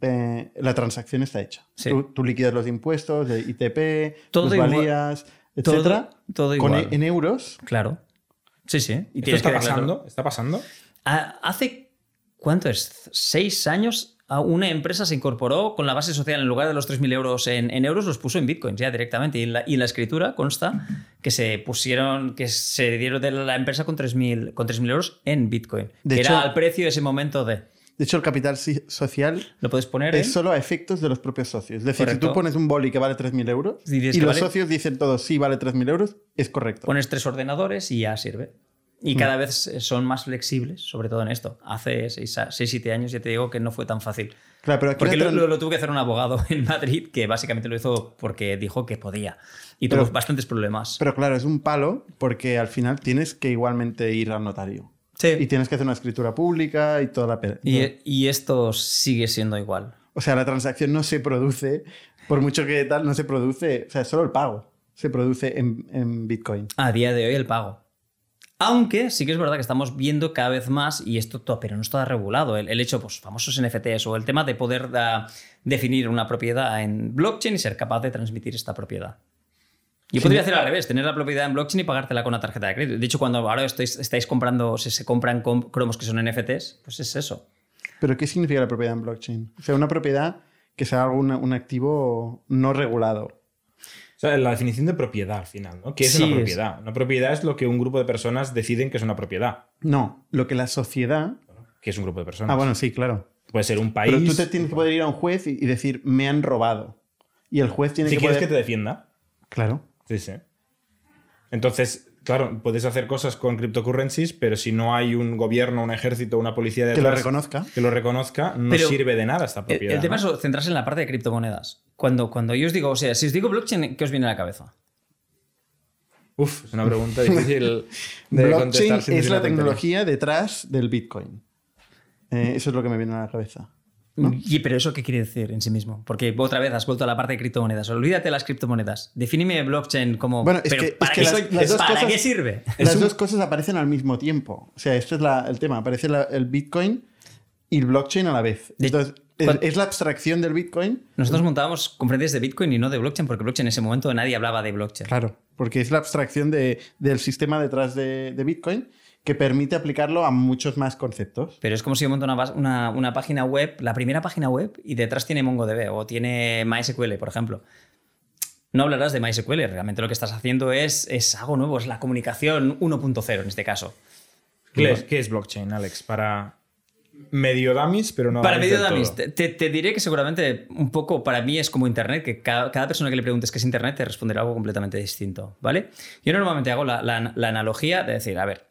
Eh, la transacción está hecha. Sí. Tú, tú liquidas los impuestos, de ITP, Todo igual. plusvalías, Todo- etcétera, todo con- igual. en euros. Claro. Sí, sí. Y ¿Esto está pasando? ¿Está pasando? Ah, Hace, ¿cuánto es? Seis años a una empresa se incorporó con la base social en lugar de los 3.000 euros en, en euros, los puso en bitcoins ya directamente. Y en la, y en la escritura consta que se pusieron, que se dieron de la empresa con 3.000 con 3.000 euros en bitcoin. De que hecho- era al precio de ese momento de. De hecho, el capital social Lo puedes poner es en- solo a efectos de los propios socios. Es decir, Correcto. si tú pones un boli que vale 3.000 euros Y los vale- socios dicen todos sí vale 3.000 euros, es correcto. Pones tres ordenadores y ya sirve. Y cada vez son más flexibles, sobre todo en esto. Hace 6-7 años ya te digo que no fue tan fácil. Claro, pero aquí Porque lo, lo- lo tuvo que hacer un abogado en Madrid que básicamente lo hizo porque dijo que podía. Y tuvo Pero- bastantes problemas. Pero claro, es un palo porque al final tienes que igualmente ir al notario. Sí. Y tienes que hacer una escritura pública y toda la... pe- Y, y esto sigue siendo igual. O sea, la transacción no se produce, por mucho que tal, no se produce, o sea, solo el pago se produce en, en Bitcoin. A día de hoy el pago. Aunque sí que es verdad que estamos viendo cada vez más, y esto to- pero no está regulado, el, el hecho, pues famosos NFTs o el tema de poder da- definir una propiedad en blockchain y ser capaz de transmitir esta propiedad. Yo Sí. podría hacer al revés, tener la propiedad en blockchain y pagártela con una tarjeta de crédito. De hecho, cuando ahora estáis, estáis comprando, si se compran com- cromos que son NFTs, pues es eso. Pero ¿qué significa la propiedad en blockchain? O sea, una propiedad que sea algún un activo no regulado. O sea, la definición de propiedad al final, ¿no? ¿Qué es Sí, una es- propiedad? Una propiedad es lo que un grupo de personas deciden que es una propiedad. No, lo que la sociedad... que es un grupo de personas? Ah, bueno, sí, claro. Puede ser un país. Pero tú te tienes que poder ir a un juez y, y decir, me han robado. Y el juez tiene si que quieres poder... que te defienda. Claro. Sí, sí. Entonces, claro, puedes hacer cosas con cryptocurrencies, pero si no hay un gobierno, un ejército, una policía Que detrás lo reconozca. que lo reconozca, no Pero sirve de nada esta propiedad. el tema ¿no? es centrarse en la parte de criptomonedas. Cuando, cuando yo os digo, o sea, si os digo blockchain, ¿qué os viene a la cabeza? Uf, es una pregunta difícil de Blockchain contestar. sin es la tecnología detrás del Bitcoin. Eh, eso es lo que me viene a la cabeza. Y, pero eso qué quiere decir en sí mismo? Porque otra vez has vuelto a la parte de criptomonedas. Olvídate de las criptomonedas. Defíneme blockchain como. Bueno, es pero que- es ¿para, que qué, las- dos ¿para cosas- qué sirve? Las un- dos cosas aparecen al mismo tiempo. O sea, este es la- el tema. Aparece la- el Bitcoin y el blockchain a la vez. De- Entonces, es, la abstracción del Bitcoin. Nosotros montábamos conferencias de Bitcoin y no de blockchain, porque blockchain en ese momento nadie hablaba de blockchain. Claro, porque es la abstracción de- del sistema detrás de, de Bitcoin que permite aplicarlo a muchos más conceptos. Pero es como si yo monto una, una, una página web, la primera página web, y detrás tiene MongoDB o tiene MySQL, por ejemplo. No hablarás de MySQL, realmente lo que estás haciendo es, es algo nuevo, es la comunicación 1.0 en este caso. ¿Qué es, qué es blockchain, Alex? Para medio dummies, pero no Para medio dummies, te- te diré que seguramente un poco para mí es como Internet, que cada, cada persona que le preguntes qué es Internet te responderá algo completamente distinto, ¿vale? Yo normalmente hago la, la- la analogía de decir, a ver,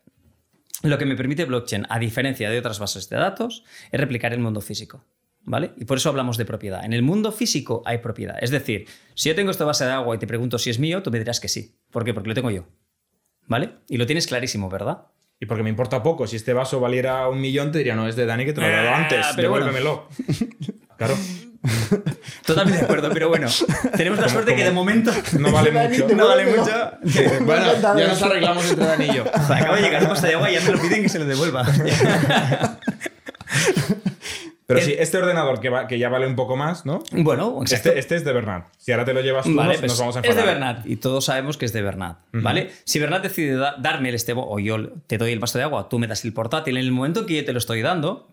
lo que me permite blockchain, a diferencia de otras bases de datos, es replicar el mundo físico, ¿vale? Y por eso hablamos de propiedad. En el mundo físico hay propiedad. Es decir, si yo tengo esta base de agua y te pregunto si es mío, tú me dirás que sí. ¿Por qué? Porque lo tengo yo, ¿vale? Y lo tienes clarísimo, ¿verdad? Y porque me importa poco. Si este vaso valiera un millón, te diría, no, es de Dani que te lo he dado Ah, antes. pero bueno. Devuélvemelo. Claro. Totalmente de acuerdo, pero bueno, tenemos la suerte que de momento No vale mucho. no vale mucho. bueno, encantado ya nos arreglamos entre Dani y yo. Joder, acaba de llegar una pasta de agua y ya me lo piden que se lo devuelva. Pero El- sí, este ordenador que, va- que ya vale un poco más, ¿no? bueno, exacto. Este, este es de Bernat. Si ahora te lo llevas tú, Vale, nos, pues nos vamos a es enfadar. de Bernat y todos sabemos que es de Bernat, ¿vale? Si Bernat decide da- darme el estebo o yo te doy el vaso de agua, tú me das el portátil, en el momento que yo te lo estoy dando,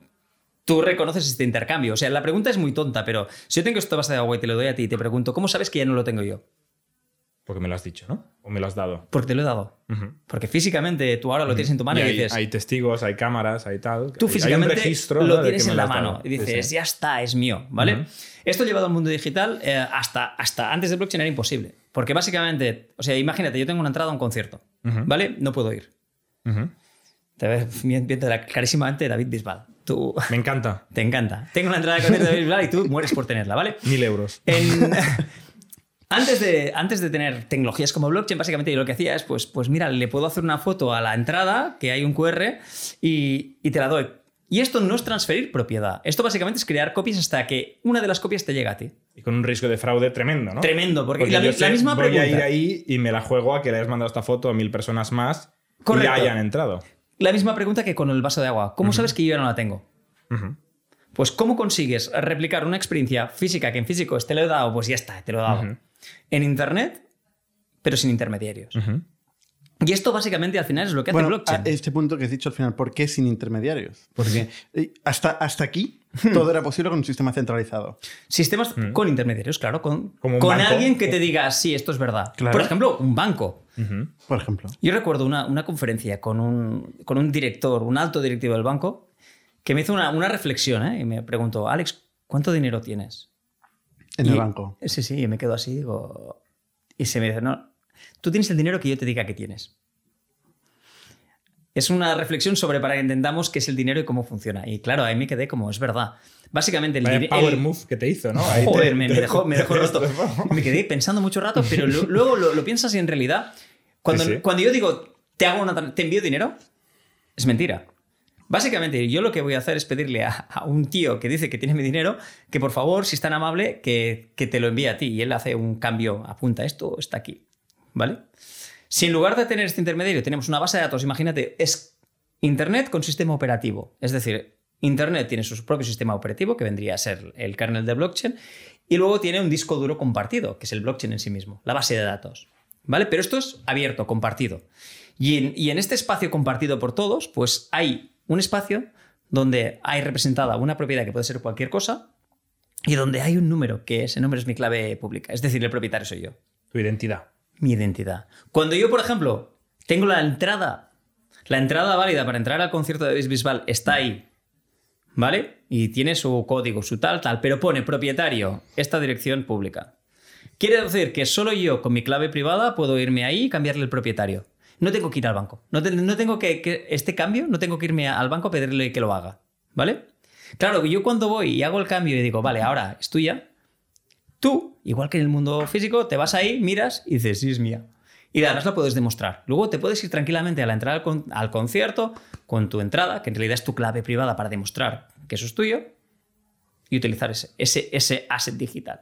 tú reconoces este intercambio. O sea, la pregunta es muy tonta, pero si yo tengo este vaso de agua y te lo doy a ti y te pregunto, ¿cómo sabes que ya no lo tengo yo? Porque me lo has dicho, ¿no? O me lo has dado. Porque te lo he dado. Porque físicamente tú ahora lo tienes en tu mano Y dices, hay testigos, hay cámaras, hay tal. Tú Hay- físicamente hay un registro lo ¿no? tienes me en lo la has dado. mano y dices, Sí, ya está, es mío, ¿vale? Esto llevado al mundo digital, eh, hasta, hasta antes de blockchain era imposible. Porque básicamente, o sea, imagínate, yo tengo una entrada a un concierto. ¿vale? No puedo ir. Te ves clarísimamente David Bisbal. Tú Me encanta. te encanta. Tengo una entrada de concierto de y tú mueres por tenerla, ¿vale? Mil euros. En- antes, de, antes de tener tecnologías como blockchain, básicamente yo lo que hacía es, pues, pues mira, le puedo hacer una foto a la entrada, que hay un QR, y, y te la doy. Y esto no es transferir propiedad. Esto básicamente es crear copias hasta que una de las copias te llega a ti. Y con un riesgo de fraude tremendo, ¿no? Tremendo, porque, la, yo la misma voy pregunta. a ir ahí y me la juego a que le hayas mandado esta foto a mil personas más Correcto. y ya hayan entrado. La misma pregunta que con el vaso de agua. ¿Cómo sabes que yo ya no la tengo? Pues, ¿cómo consigues replicar una experiencia física que en físico te lo he dado? Pues ya está, te lo he dado. En Internet, pero sin intermediarios. Y esto básicamente al final es lo que hace Bueno, blockchain. a este punto que has dicho al final, ¿por qué sin intermediarios? Porque eh, hasta, hasta aquí todo era posible con un sistema centralizado. Sistemas con intermediarios, claro, con, Como con banco. alguien que te diga, sí, esto es verdad. Claro. Por ejemplo, un banco. Por ejemplo. Yo recuerdo una, una conferencia con un, con un director, un alto directivo del banco, que me hizo una, una reflexión ¿eh? y me preguntó, Alex, ¿cuánto dinero tienes? En Y- el banco. Sí, sí, y me quedo así, digo... Y se me dice, no, tú tienes el dinero que yo te diga que tienes. Es una reflexión sobre para que entendamos qué es el dinero y cómo funciona. Y claro, ahí me quedé como, es verdad. Básicamente el Vaya power move que te hizo, ¿no? Ahí Joder, me, me te- dejó, me dejó roto. Me quedé pensando mucho rato, pero lo- luego lo, lo piensas y en realidad, cuando, Sí, sí. cuando yo digo, te, hago una tra- te envío dinero, es mentira. Básicamente, yo lo que voy a hacer es pedirle a, a un tío que dice que tiene mi dinero que por favor, si es tan amable, que, que te lo envíe a ti. Y él hace un cambio, apunta esto, está aquí. ¿Vale? Si en lugar de tener este intermediario tenemos una base de datos, imagínate, es Internet con sistema operativo. Es decir, Internet tiene su propio sistema operativo, que vendría a ser el kernel de blockchain, y luego tiene un disco duro compartido, que es el blockchain en sí mismo, la base de datos. ¿Vale? Pero esto es abierto, compartido. Y en, y en este espacio compartido por todos, pues hay un espacio donde hay representada una propiedad que puede ser cualquier cosa y donde hay un número, que ese número es mi clave pública. Es decir, el propietario soy yo Tu identidad. mi identidad. Cuando yo, por ejemplo, tengo la entrada, la entrada válida para entrar al concierto de David Bisbal está ahí, ¿vale? Y tiene su código, su tal, tal, pero pone propietario, esta dirección pública. Quiere decir que solo yo con mi clave privada puedo irme ahí y cambiarle el propietario. No tengo que ir al banco. No, te- no tengo que, que- Este cambio, no tengo que irme al banco a pedirle que lo haga. ¿Vale? Claro, yo cuando voy y hago el cambio y digo, vale, ahora es tuya, Tú, igual que en el mundo físico, te vas ahí, miras y dices, sí, es mía. Y además la puedes demostrar. Luego te puedes ir tranquilamente a la entrada al, al concierto con tu entrada, que en realidad es tu clave privada para demostrar que eso es tuyo, y utilizar ese, ese, ese asset digital.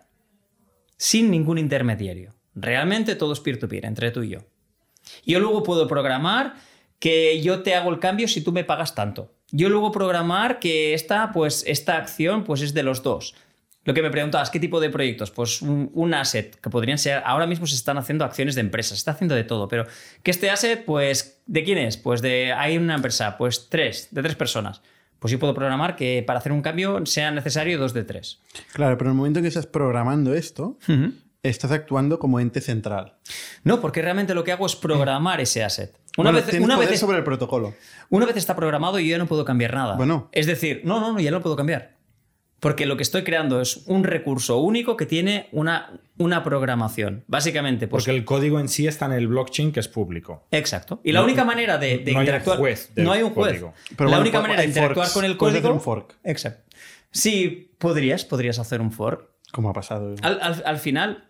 Sin ningún intermediario. Realmente todo es peer-to-peer, entre tú y yo. Yo luego puedo programar que yo te hago el cambio si tú me pagas tanto. Yo luego programar que esta, pues, esta acción pues, es de los dos. Lo que me preguntabas, ¿qué tipo de proyectos? Pues un, un asset, que podrían ser, ahora mismo se están haciendo acciones de empresas, se está haciendo de todo, pero que este asset, pues, ¿de quién es? Pues de, hay una empresa, pues tres, de tres personas. Pues yo puedo programar que para hacer un cambio sea necesario dos de tres. Claro, pero en el momento en que estás programando esto, estás actuando como ente central. No, porque realmente lo que hago es programar ese asset. Una Bueno, vez, tienes una poder vez, sobre el protocolo. Una vez está programado, yo ya no puedo cambiar nada. Bueno. Es decir, no, no, no, ya no lo puedo cambiar. Porque lo que estoy creando es un recurso único que tiene una, una programación. Básicamente, pues. Porque el código en sí está en el blockchain que es público. Exacto. Y la No- única manera de, de no hay un interactuar. juez del no hay un juez. código. Pero la bueno, única pu- manera de hay interactuar forks. con el código. hacer un fork. Exacto. Sí, podrías, podrías hacer un fork. Como ha pasado. Al, al- al final,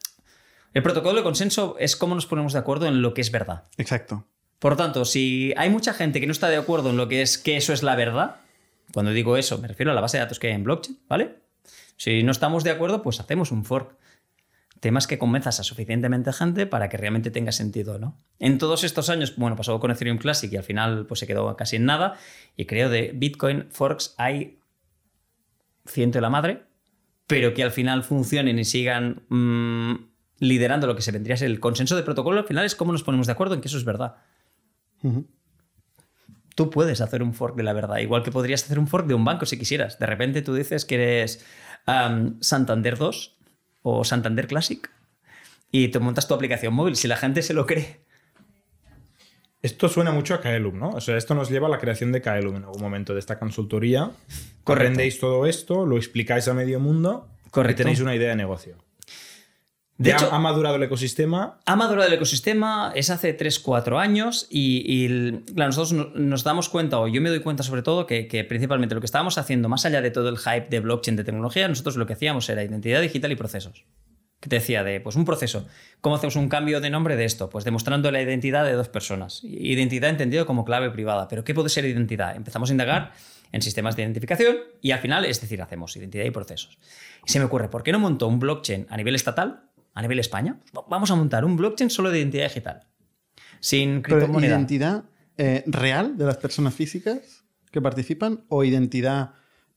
el protocolo de consenso es cómo nos ponemos de acuerdo en lo que es verdad. Exacto. Por tanto, si hay mucha gente que no está de acuerdo en lo que es que eso es la verdad, cuando digo eso me refiero a la base de datos que hay en blockchain, ¿vale? Si no estamos de acuerdo, pues hacemos un fork. Temas que convenzas a suficientemente gente para que realmente tenga sentido, ¿no? En todos estos años, bueno, pasó con Ethereum Classic y al final pues se quedó casi en nada. Y creo de Bitcoin Forks hay ciento de la madre, pero que al final funcionen y sigan mm, liderando lo que se vendría a ser el consenso de protocolo, al final es cómo nos ponemos de acuerdo en que eso es verdad. Ujú. Tú puedes hacer un fork de la verdad, igual que podrías hacer un fork de un banco si quisieras. De repente tú dices que eres Santander 2 o Santander Classic y te montas tu aplicación móvil. Si la gente se lo cree, Esto suena mucho a Kaelum, ¿no? O sea, esto nos lleva a la creación de Kaelum en algún momento de esta consultoría. Correcto. Aprendéis todo esto, lo explicáis a medio mundo Correcto. y tenéis una idea de negocio. De hecho, ha madurado el ecosistema. ha madurado el ecosistema, es hace 3-4 años y, y el- claro, nosotros no- nos damos cuenta, o yo me doy cuenta sobre todo, que, que principalmente lo que estábamos haciendo, más allá de todo el hype de blockchain, de tecnología, nosotros lo que hacíamos era identidad digital y procesos. Que te decía de, pues un proceso. ¿Cómo hacemos un cambio de nombre de esto? Pues demostrando la identidad de dos personas. Identidad entendido como clave privada. ¿Pero qué puede ser identidad? Empezamos a indagar en sistemas de identificación y al final, es decir, hacemos identidad y procesos. Y se me ocurre, ¿por qué no monto un blockchain a nivel estatal, a nivel España? Pues vamos a montar un blockchain solo de identidad digital. Sin criptomoneda. identidad eh, real de las personas físicas que participan o identidad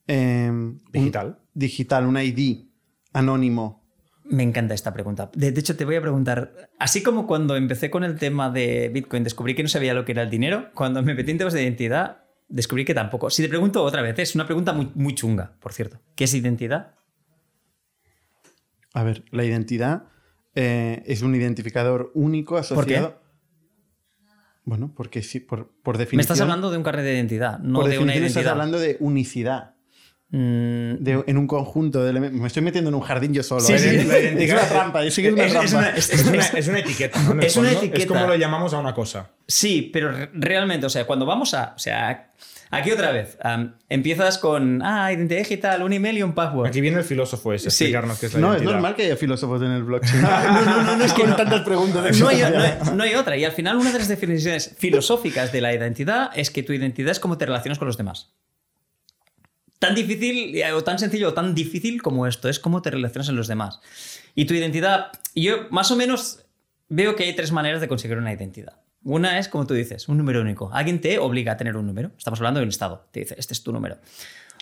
eh, un- Digital. digital, un ID anónimo. Me encanta esta pregunta. De, de hecho, te voy a preguntar, así como cuando empecé con el tema de Bitcoin, descubrí que no sabía lo que era el dinero, cuando me metí en temas de identidad, descubrí que tampoco. Si te pregunto otra vez, es una pregunta muy, muy chunga, por cierto. ¿Qué es identidad? A ver, la identidad eh, es un identificador único asociado. Bueno, porque sí, por, por definición. Me estás hablando de un carnet de identidad, no por de una definición estás identidad. hablando de unicidad. Mm, de- en un conjunto de elementos. Me estoy metiendo en un jardín yo solo. Sí, ¿eh? sí, es, la identidad- una trampa. Yo sé que es una Es- es trampa. una- es- es una- es una etiqueta. Es una fondo. etiqueta. Es como lo llamamos a una cosa. Sí, pero re- realmente, o sea, cuando vamos a. O sea, aquí otra vez. empiezas con. Ah, identidad digital, un email y un password. Aquí viene el filósofo ese, Sí. explicarnos qué es la No, es normal que haya filósofos en el blockchain. no, no, no, no, es con tantas preguntas. de No hay, no hay- no hay otra. Y al final, una de las definiciones filosóficas de la identidad es que tu identidad es cómo te relacionas con los demás. Tan difícil, eh, o tan sencillo, o tan difícil como esto, es cómo te relacionas con los demás. Y tu identidad, yo más o menos veo que hay tres maneras de conseguir una identidad. Una es, como tú dices, un número único. Alguien te obliga a tener un número. Estamos hablando de un estado. Te dice, este es tu número.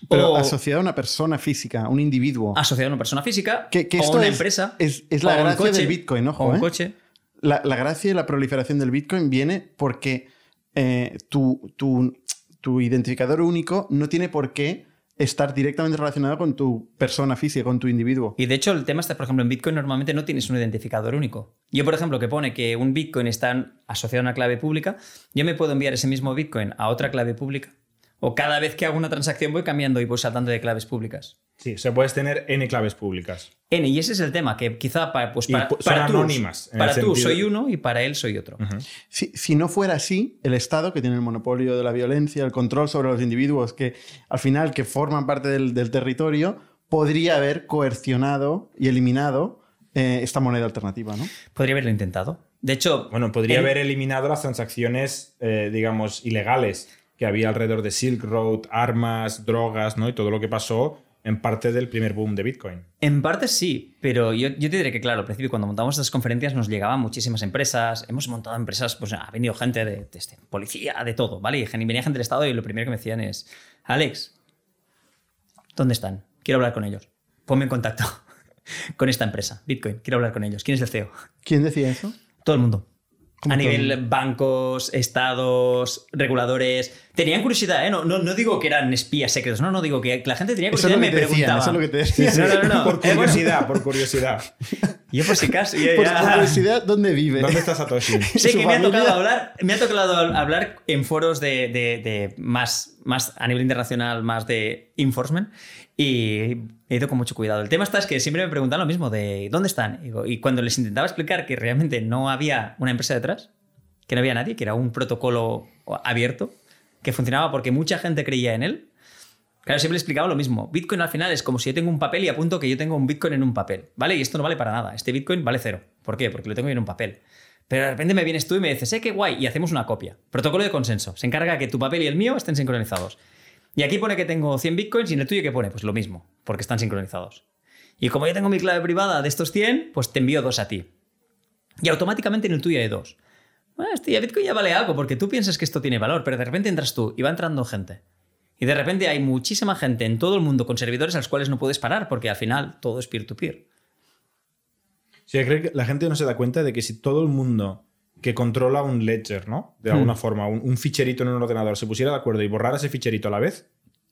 Pero O asociado a una persona física, a un individuo. asociado a una persona física, Que, que o esto una es, empresa, Es, la gracia coche, del Bitcoin, ojo. o un ¿eh? coche. La, la gracia y la proliferación del Bitcoin viene porque eh, tu, tu- tu identificador único no tiene por qué estar directamente relacionado con tu persona física, con tu individuo. Y de hecho, el tema está, por ejemplo, en Bitcoin normalmente no tienes un identificador único. Yo, por ejemplo, que pone que un Bitcoin está asociado a una clave pública, yo me puedo enviar ese mismo Bitcoin a otra clave pública. O cada vez que hago una transacción voy cambiando y voy saltando de claves públicas. Sí, o sea, puedes tener N claves públicas. N, y ese es el tema, que quizá para, pues para, pu- son para tú, anónimas, para tú sentido- soy uno y para él soy otro. Si, si no fuera así, el Estado, que tiene el monopolio de la violencia, el control sobre los individuos que al final que forman parte del, del territorio, podría haber coercionado y eliminado eh, esta moneda alternativa, ¿no? Podría haberlo intentado. De hecho, Bueno, podría el- haber eliminado las transacciones, eh, digamos, ilegales que había alrededor de Silk Road, armas, drogas, ¿no? Y todo lo que pasó en parte del primer boom de Bitcoin. En parte sí, pero yo, yo te diré que, claro, al principio cuando montamos estas conferencias nos llegaban muchísimas empresas, hemos montado empresas, pues ha venido gente de, de este, policía, de todo, ¿vale? Y venía gente del Estado y lo primero que me decían es, Alex, ¿dónde están? Quiero hablar con ellos. Ponme en contacto con esta empresa, Bitcoin, quiero hablar con ellos. ¿Quién es el CEO? ¿Quién decía eso? Todo el mundo. ¿Cómo A todo nivel bancos, estados, reguladores. Tenían curiosidad, ¿eh? No, no, no digo que eran espías secretos, no, no digo que la gente tenía Eso es curiosidad lo y que me te decían, preguntaba. eso es lo que te decían. No, no, no, no. Por Eh, bueno, curiosidad, por curiosidad. yo por si acaso. ya- por curiosidad, ¿dónde vive? ¿Dónde está Satoshi? Su que me ha, tocado hablar, me ha tocado hablar en foros de, de- de más, más a nivel internacional, más de enforcement, y he ido con mucho cuidado. El tema está es que siempre me preguntan lo mismo, de ¿dónde están? Y cuando les intentaba explicar que realmente no había una empresa detrás, que no había nadie, que era un protocolo abierto, que funcionaba porque mucha gente creía en él, Claro, siempre le explicaba lo mismo. Bitcoin al final es como si yo tengo un papel y apunto que yo tengo un Bitcoin en un papel, ¿vale? Y esto no vale para nada. Este Bitcoin vale cero. ¿Por qué? Porque lo tengo en un papel. Pero de repente me vienes tú y me dices, eh, qué guay, y hacemos una copia. Protocolo de consenso. Se encarga que tu papel y el mío estén sincronizados. Y aquí pone que tengo 100 Bitcoins y en el tuyo, ¿qué pone? Pues lo mismo, porque están sincronizados. Y como yo tengo mi clave privada de estos 100, pues te envío dos a ti. Y automáticamente en el tuyo hay dos. Bueno, hostia, Bitcoin ya vale algo porque tú piensas que esto tiene valor, pero de repente entras tú y va entrando gente. Y de repente hay muchísima gente en todo el mundo con servidores a los cuales no puedes parar porque al final todo es peer-to-peer. Sí, creo que la gente no se da cuenta de que si todo el mundo que controla un ledger, ¿no? De alguna Hmm. forma, un, un ficherito en un ordenador, se pusiera de acuerdo y borrara ese ficherito a la vez,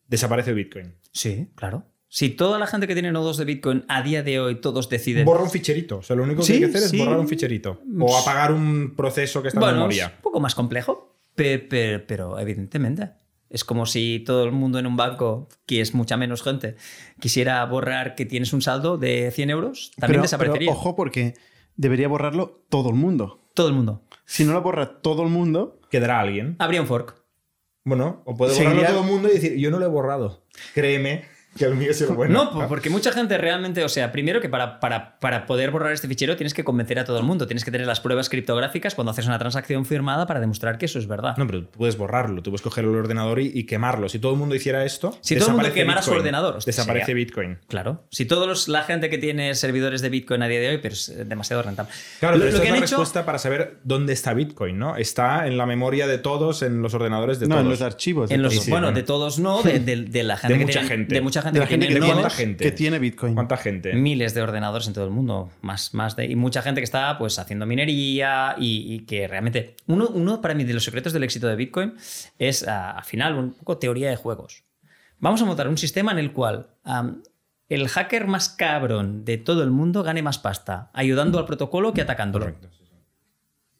desaparece el Bitcoin. Sí, claro. Si toda la gente que tiene nodos de Bitcoin a día de hoy todos deciden... Borra un ficherito. O sea, lo único que Sí, hay que hacer sí. es borrar un ficherito. O apagar un proceso que está en bueno, es memoria. un poco más complejo, pe- pe- pero, evidentemente. Es como si todo el mundo en un banco, que es mucha menos gente, quisiera borrar que tienes un saldo de 100 euros, también Pero, desaparecería. pero ojo, porque debería borrarlo todo el mundo. Todo el mundo. Si no lo borra todo el mundo, Quedará alguien. Habría un fork. Bueno, o puede Seguiría- borrarlo todo el mundo y decir, yo no lo he borrado. Créeme que el mío es el bueno. No, po- porque mucha gente realmente, o sea, primero que para, para, para poder borrar este fichero tienes que convencer a todo el mundo, tienes que tener las pruebas criptográficas cuando haces una transacción firmada para demostrar que eso es verdad. No, pero tú puedes borrarlo, tú puedes coger el ordenador y, y quemarlo. Si todo el mundo hiciera esto, Si todo el mundo desaparece quemara su Bitcoin. ordenador, hostia, desaparece sería- Bitcoin. Claro. Si todos la gente que tiene servidores de Bitcoin a día de hoy, pero es eh, demasiado rentable. Claro, Lo- pero lo esta que es la hecho- respuesta para saber dónde está Bitcoin, ¿no? Está en la memoria de todos, en los ordenadores de no, todos. en los archivos. de en los, sí, bueno, bueno. de todos no, de, de- de la gente De que mucha tiene- gente. de mucha gente de la que gente que, tiene tiene, ¿Cuánta nodos, gente? que tiene Bitcoin. ¿Cuánta gente? miles de ordenadores en todo el mundo, más, más de, y mucha gente que está pues haciendo minería y, y que realmente uno, uno para mí de los secretos del éxito de Bitcoin es a- al final un poco teoría de juegos. Vamos a montar un sistema en el cual el hacker más cabrón de todo el mundo gane más pasta ayudando al protocolo que atacándolo. Correcto.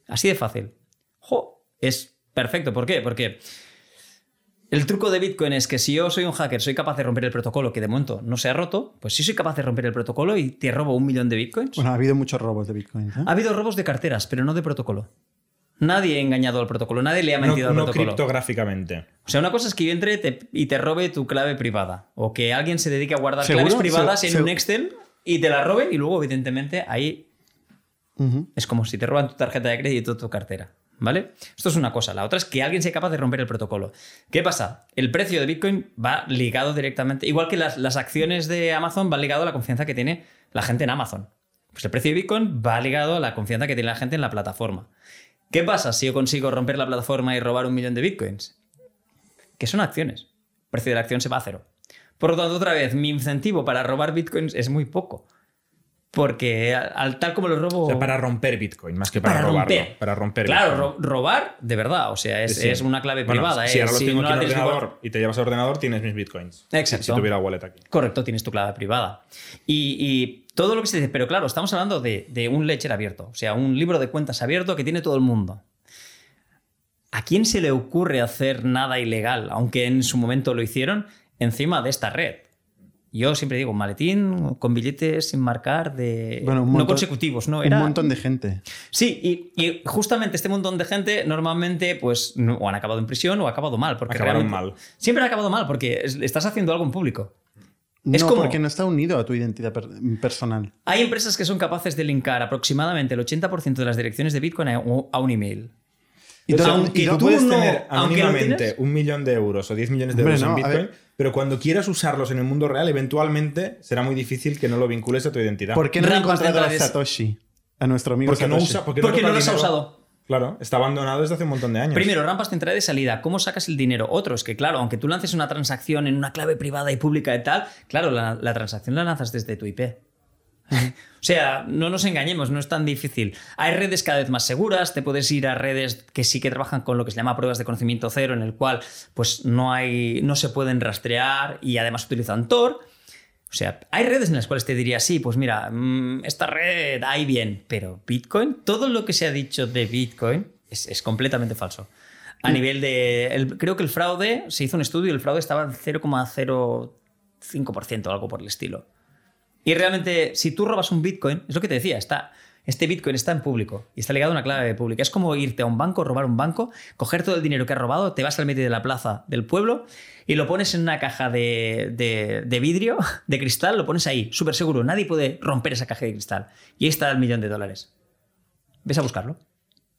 Así de fácil. Jo, es perfecto. ¿Por qué? Porque el truco de Bitcoin es que si yo soy un hacker, soy capaz de romper el protocolo, que de momento no se ha roto, pues si soy capaz de romper el protocolo y te robo un millón de Bitcoins. Bueno, ha habido muchos robos de Bitcoin. ¿eh? Ha habido robos de carteras, pero no de protocolo. Nadie ha engañado al protocolo, nadie le ha No, mentido al no protocolo. criptográficamente. O sea, una cosa es que yo entre te- y te robe tu clave privada. O que alguien se dedique a guardar ¿Seguro? claves privadas Se- en se- un Excel y te la roben y luego, evidentemente, ahí es como si te roban tu tarjeta de crédito o tu cartera. ¿Vale? Esto es una cosa. La otra es que alguien sea capaz de romper el protocolo. ¿Qué pasa? El precio de Bitcoin va ligado directamente, igual que las, acciones de Amazon van ligado a la confianza que tiene la gente en Amazon. Pues el precio de Bitcoin va ligado a la confianza que tiene la gente en la plataforma. ¿Qué pasa si yo consigo romper la plataforma y robar un millón de Bitcoins? Que son acciones. El precio de la acción se va a cero. Por lo tanto, otra vez, mi incentivo para robar Bitcoins es muy poco. Porque al, al tal como lo robo... O sea, para romper Bitcoin, más que para, Para robarlo. romper. Para romper Claro, Bitcoin. robar de verdad, o sea, es, Sí. es una clave Bueno, privada. Si eh, ahora los si tengo no aquí en igual- ordenador y te llevas al ordenador, tienes mis Bitcoins. Exacto. Si tuviera wallet aquí. Correcto, tienes tu clave privada. Y, y todo lo que se dice, pero claro, estamos hablando de, de un ledger abierto, o sea, un libro de cuentas abierto que tiene todo el mundo. ¿A quién se le ocurre hacer nada ilegal, aunque en su momento lo hicieron, encima de esta red? Yo siempre digo, maletín con billetes sin marcar de Bueno, un no consecutivos, ¿no? Un Era- montón de gente. Sí, y, y justamente este montón de gente normalmente pues no- o han acabado en prisión o ha acabado mal. Porque Acabaron mal. Siempre han acabado mal porque es- estás haciendo algo en público. No, Es como- porque no está unido a tu identidad per- personal. Hay empresas que son capaces de linkar aproximadamente el 80% de las direcciones de Bitcoin a, a un email. Y todo- aunque y tú puedes no- tener anónimamente tienes- un millón de euros o 10 millones de Hombre, euros no, en Bitcoin. Pero cuando quieras usarlos en el mundo real, eventualmente será muy difícil que no lo vincules a tu identidad. ¿Por qué no encontrado a. Satoshi? A nuestro amigo Porque no Satoshi. usa, porque Porque no los ha usado. Claro, está abandonado desde hace un montón de años. Primero, rampas de entrada y salida. ¿Cómo sacas el dinero? Otro es que, claro, aunque tú lances una transacción en una clave privada y pública y tal, claro, la, la transacción la lanzas desde tu IP. O sea, no nos engañemos, no es tan difícil. Hay redes cada vez más seguras, te puedes ir a redes que sí que trabajan con lo que se llama pruebas de conocimiento cero, en el cual pues no hay, no se pueden rastrear y además utilizan Tor. O sea, hay redes en las cuales te diría, sí, pues mira, mm, esta red hay bien, pero Bitcoin, todo lo que se ha dicho de Bitcoin es, es completamente falso. A nivel de. el- creo que el fraude, se hizo un estudio y el fraude estaba en 0,05% o algo por el estilo. Y realmente, si tú robas un Bitcoin, es lo que te decía, está, este Bitcoin está en público y está ligado a una clave pública. Es como irte a un banco, robar un banco, coger todo el dinero que has robado, te vas al medio de la plaza del pueblo y lo pones en una caja de, de- de vidrio, de cristal, lo pones ahí, súper seguro. Nadie puede romper esa caja de cristal. Y ahí está el millón de dólares. Ves a buscarlo.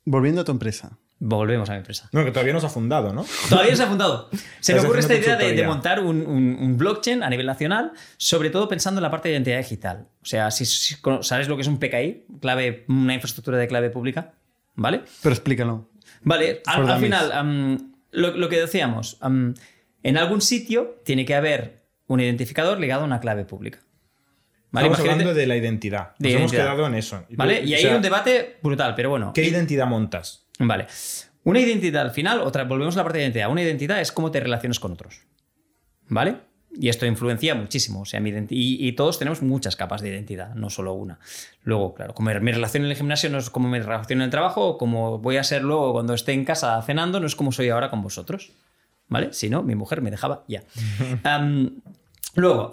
Volviendo a tu empresa. Volvemos a mi empresa. No, que todavía no se ha fundado, ¿no? Todavía no se ha fundado. Se me ocurre esta idea de, montar un, un- un blockchain a nivel nacional, sobre todo pensando en la parte de identidad digital. O sea, si, sabes lo que es un PKI, clave, una infraestructura de clave pública, ¿vale? Pero explícalo. Vale, al, final, lo, lo que decíamos, am, en algún sitio tiene que haber un identificador ligado a una clave pública. ¿Vale? Estamos Imagínate- hablando de la identidad. Nos de hemos identidad. quedado en eso. ¿Vale? Y o sea, hay un debate brutal, pero bueno. ¿Qué identidad montas? Vale. Una identidad al final, otra, volvemos a la parte de identidad. Una identidad es cómo te relacionas con otros. ¿Vale? Y esto influencia muchísimo. O sea, mi y, y todos tenemos muchas capas de identidad, no solo una. Luego, claro, como mi relación en el gimnasio no es como mi relación en el trabajo, o como voy a ser luego cuando esté en casa cenando, no es como soy ahora con vosotros. ¿vale? Si no, mi mujer me dejaba ya. Luego,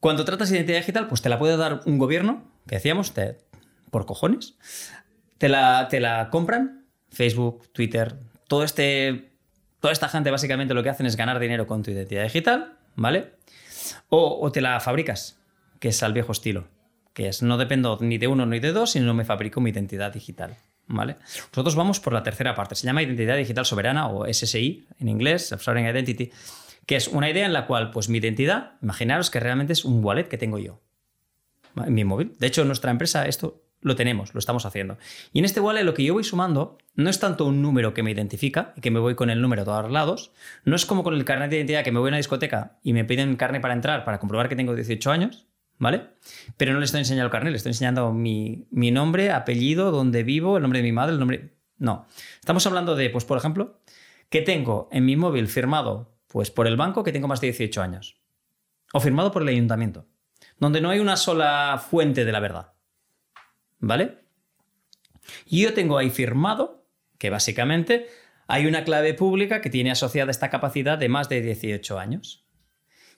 cuando tratas de identidad digital, pues te la puede dar un gobierno, que decíamos, te- por cojones. Te la, te la compran, Facebook, Twitter, todo este, toda esta gente básicamente lo que hacen es ganar dinero con tu identidad digital, ¿vale? O, o te la fabricas, que es al viejo estilo, que es no dependo ni de uno ni de dos, sino me fabrico mi identidad digital, ¿vale? Nosotros vamos por la tercera parte, se llama Identidad Digital Soberana o SSI en inglés, Sovereign Identity, que es una idea en la cual, pues mi identidad, imaginaros que realmente es un wallet que tengo yo mi móvil. De hecho, nuestra empresa esto lo tenemos, lo estamos haciendo. Y en este wallet lo que yo voy sumando no es tanto un número que me identifica y que me voy con el número a todos lados, no es como con el carnet de identidad que me voy a una discoteca y me piden carnet para entrar para comprobar que tengo 18 años, ¿vale? Pero no le estoy enseñando el carnet, le estoy enseñando mi, mi nombre, apellido, dónde vivo, el nombre de mi madre, el nombre... No. Estamos hablando de, pues por ejemplo, que tengo en mi móvil firmado pues por el banco que tengo más de 18 años. O firmado por el ayuntamiento. Donde no hay una sola fuente de la verdad. ¿Vale? Y yo tengo ahí firmado que básicamente hay una clave pública que tiene asociada esta capacidad de más de 18 años.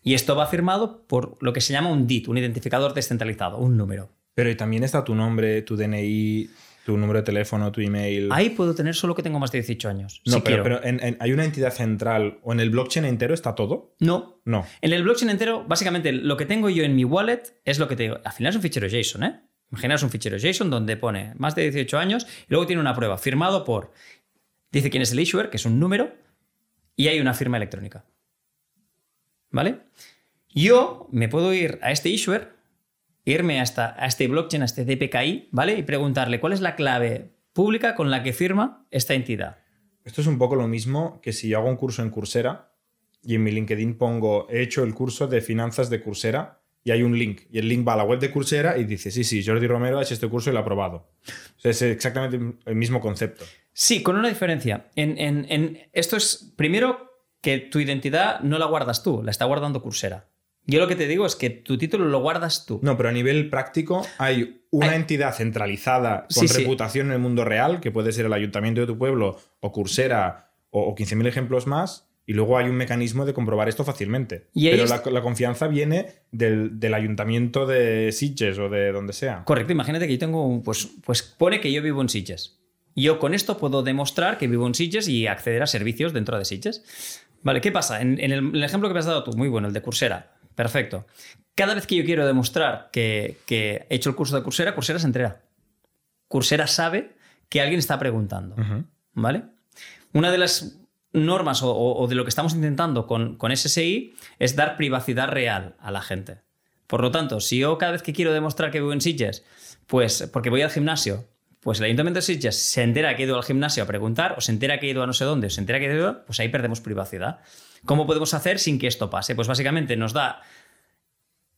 Y esto va firmado por lo que se llama un DIT, un identificador descentralizado, un número. Pero y también está tu nombre, tu DNI, tu número de teléfono, tu email. Ahí puedo tener solo que tengo más de 18 años. no, si pero, pero en- en- hay una entidad central o en el blockchain entero está todo. No, No. En el blockchain entero, básicamente lo que tengo yo en mi wallet es lo que te digo. Al final es un fichero JSON, ¿eh? Imaginaos un fichero JSON donde pone más de 18 años y luego tiene una prueba firmado por. Dice quién es el issuer, que es un número, y hay una firma electrónica. ¿Vale? Yo me puedo ir a este issuer, irme hasta a este blockchain, a este DPKI, ¿vale? Y preguntarle cuál es la clave pública con la que firma esta entidad. Esto es un poco lo mismo que si yo hago un curso en Coursera y en mi LinkedIn pongo he hecho el curso de finanzas de Coursera y hay un link y el link va a la web de Coursera y dice sí, sí, Jordi Romero ha hecho este curso y lo ha aprobado. O sea, es exactamente el mismo concepto. Sí, con una diferencia. En, en- en- esto es, primero, que tu identidad no la guardas tú, la está guardando Coursera. Yo lo que te digo es que tu título lo guardas tú. No, pero a nivel práctico hay una Hay- entidad centralizada con Sí, sí. reputación en el mundo real, que puede ser el ayuntamiento de tu pueblo o Coursera o, o 15.000 ejemplos más, y luego hay un mecanismo de comprobar esto fácilmente. Y pero la, la confianza viene del, del ayuntamiento de Sitges o de donde sea. Correcto, imagínate que yo tengo, un- pues, pues pone que yo vivo en Sitges. Yo con esto puedo demostrar que vivo en Sitges y acceder a servicios dentro de Sitges. Vale, ¿qué pasa? En, en el, en el ejemplo que me has dado tú, muy bueno, el de Coursera. Perfecto. Cada vez que yo quiero demostrar que, que he hecho el curso de Coursera, Coursera se entera. Coursera sabe que alguien está preguntando. ¿Vale? Una de las normas o, de lo que estamos intentando con, con SSI es dar privacidad real a la gente. Por lo tanto, si yo cada vez que quiero demostrar que vivo en Sitges, pues porque voy al gimnasio, pues el Ayuntamiento de Sitges se entera que he ido al gimnasio a preguntar, o se entera que he ido a no sé dónde, o se entera que he ido, pues ahí perdemos privacidad. ¿Cómo podemos hacer sin que esto pase? Pues básicamente nos da,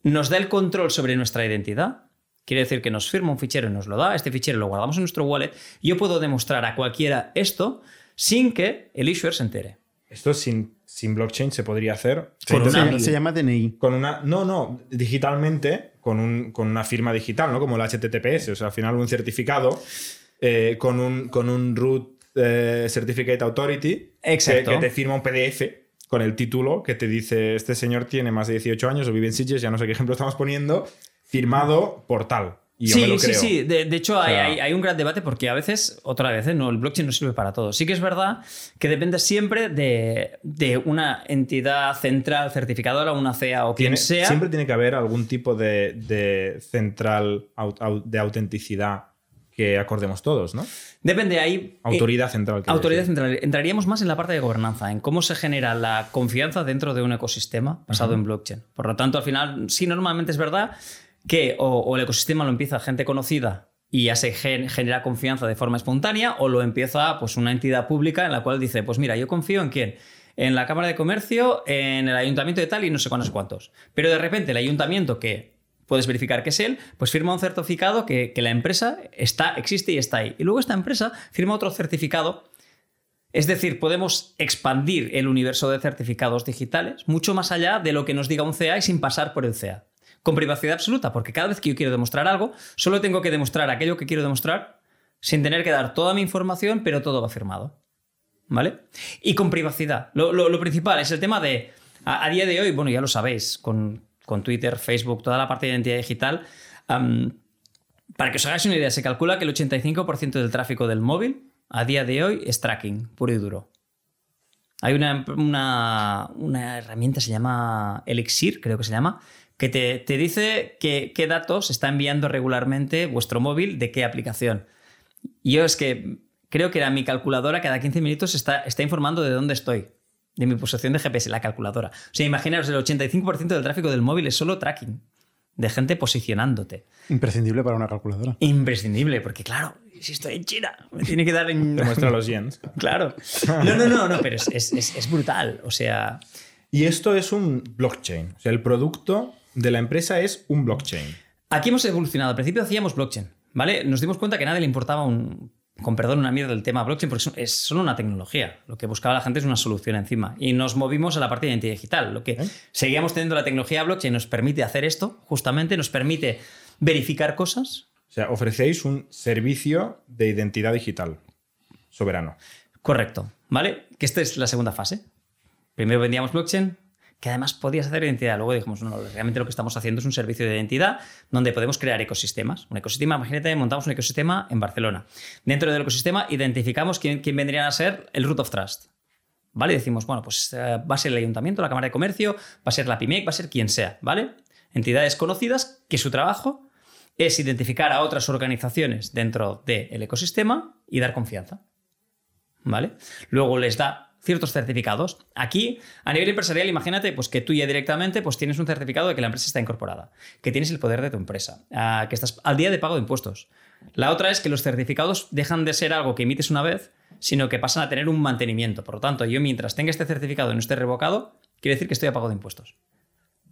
nos da el control sobre nuestra identidad. Quiere decir que nos firma un fichero y nos lo da, este fichero lo guardamos en nuestro wallet. Yo puedo demostrar a cualquiera esto sin que el issuer se entere. Esto sin, sin blockchain se podría hacer. Con Se una- Se, se llama DNI. con una. No, no, digitalmente, con, un, con una firma digital, ¿no? Como el HTTPS. O sea, al final un certificado eh, con, un, con un root eh, certificate authority que, que te firma un PDF con el título que te dice este señor tiene más de 18 años o vive en Sitges, ya no sé qué ejemplo estamos poniendo, firmado por tal. Y yo sí, me lo sí, creo. sí. De, de hecho, hay, sea- hay- hay un gran debate porque a veces, otra vez, ¿eh? no, el blockchain no sirve para todo. Sí que es verdad que depende siempre de, de una entidad central certificadora, una CEA o quien sea. Siempre tiene que haber algún tipo de, de central au- au- de autenticidad que acordemos todos, ¿no? Depende, hay. Autoridad central. quiero Autoridad decir. central. Entraríamos más en la parte de gobernanza, en cómo se genera la confianza dentro de un ecosistema basado en blockchain. Por lo tanto, al final, sí, normalmente es verdad que o, el ecosistema lo empieza gente conocida y ya se gen- genera confianza de forma espontánea, o lo empieza pues, una entidad pública en la cual dice, pues mira, yo confío en quién. En la Cámara de Comercio, en el ayuntamiento de tal y no sé cuántos cuántos. Pero de repente el ayuntamiento que puedes verificar que es él, pues firma un certificado que, que la empresa está, existe y está ahí. Y luego esta empresa firma otro certificado. Es decir, podemos expandir el universo de certificados digitales mucho más allá de lo que nos diga un CA y sin pasar por el CA. Con privacidad absoluta, porque cada vez que yo quiero demostrar algo, solo tengo que demostrar aquello que quiero demostrar sin tener que dar toda mi información, pero todo va firmado. ¿vale? Y con privacidad. Lo, principal es el tema de, a, día de hoy, bueno, ya lo sabéis, con, Twitter, Facebook, toda la parte de identidad digital, para que os hagáis una idea, se calcula que el 85% del tráfico del móvil a día de hoy es tracking, puro y duro. Hay una, una herramienta, se llama Elixir, creo que se llama, que te, te dice que- qué datos está enviando regularmente vuestro móvil de qué aplicación. Y yo es que creo que era mi calculadora cada 15 minutos está, está informando de dónde estoy, de mi posición de GPS, la calculadora. O sea, imaginaos, el 85% del tráfico del móvil es solo tracking, de gente posicionándote. Imprescindible para una calculadora. Imprescindible, porque claro, si estoy en China, me tiene que dar en... Te muestra los yens. Claro. No, no, no, no, pero es, es- es- es brutal. O sea, Y esto es un blockchain. O sea, el producto de la empresa es un blockchain. aquí hemos evolucionado. Al principio hacíamos blockchain, ¿vale? Nos dimos cuenta que a nadie le importaba un, con perdón, una mierda del tema blockchain porque es, es solo una tecnología. Lo que buscaba la gente es una solución encima. Y nos movimos a la parte de identidad digital. Lo que seguíamos teniendo la tecnología blockchain nos permite hacer esto, justamente, nos permite verificar cosas. O sea, ofrecéis un servicio de identidad digital soberano. Correcto, ¿vale? Que esta es la segunda fase. Primero vendíamos blockchain, que además podías hacer identidad. Luego dijimos, no, realmente lo que estamos haciendo es un servicio de identidad donde podemos crear ecosistemas. Un ecosistema, imagínate, montamos un ecosistema en Barcelona. Dentro del ecosistema identificamos quién, quién vendrían a ser el root of trust. ¿Vale? Decimos, bueno, pues eh, va a ser el ayuntamiento, la Cámara de Comercio, va a ser la PIMEC, va a ser quien sea, ¿vale? Entidades conocidas que su trabajo es identificar a otras organizaciones dentro del ecosistema y dar confianza. ¿vale? Luego les da ciertos certificados. Aquí, a nivel empresarial, imagínate pues, que tú ya directamente pues, tienes un certificado de que la empresa está incorporada, que tienes el poder de tu empresa, ah, que estás al día de pago de impuestos. La otra es que los certificados dejan de ser algo que emites una vez, sino que pasan a tener un mantenimiento. Por lo tanto, yo mientras tenga este certificado y no esté revocado, quiere decir que estoy a pago de impuestos.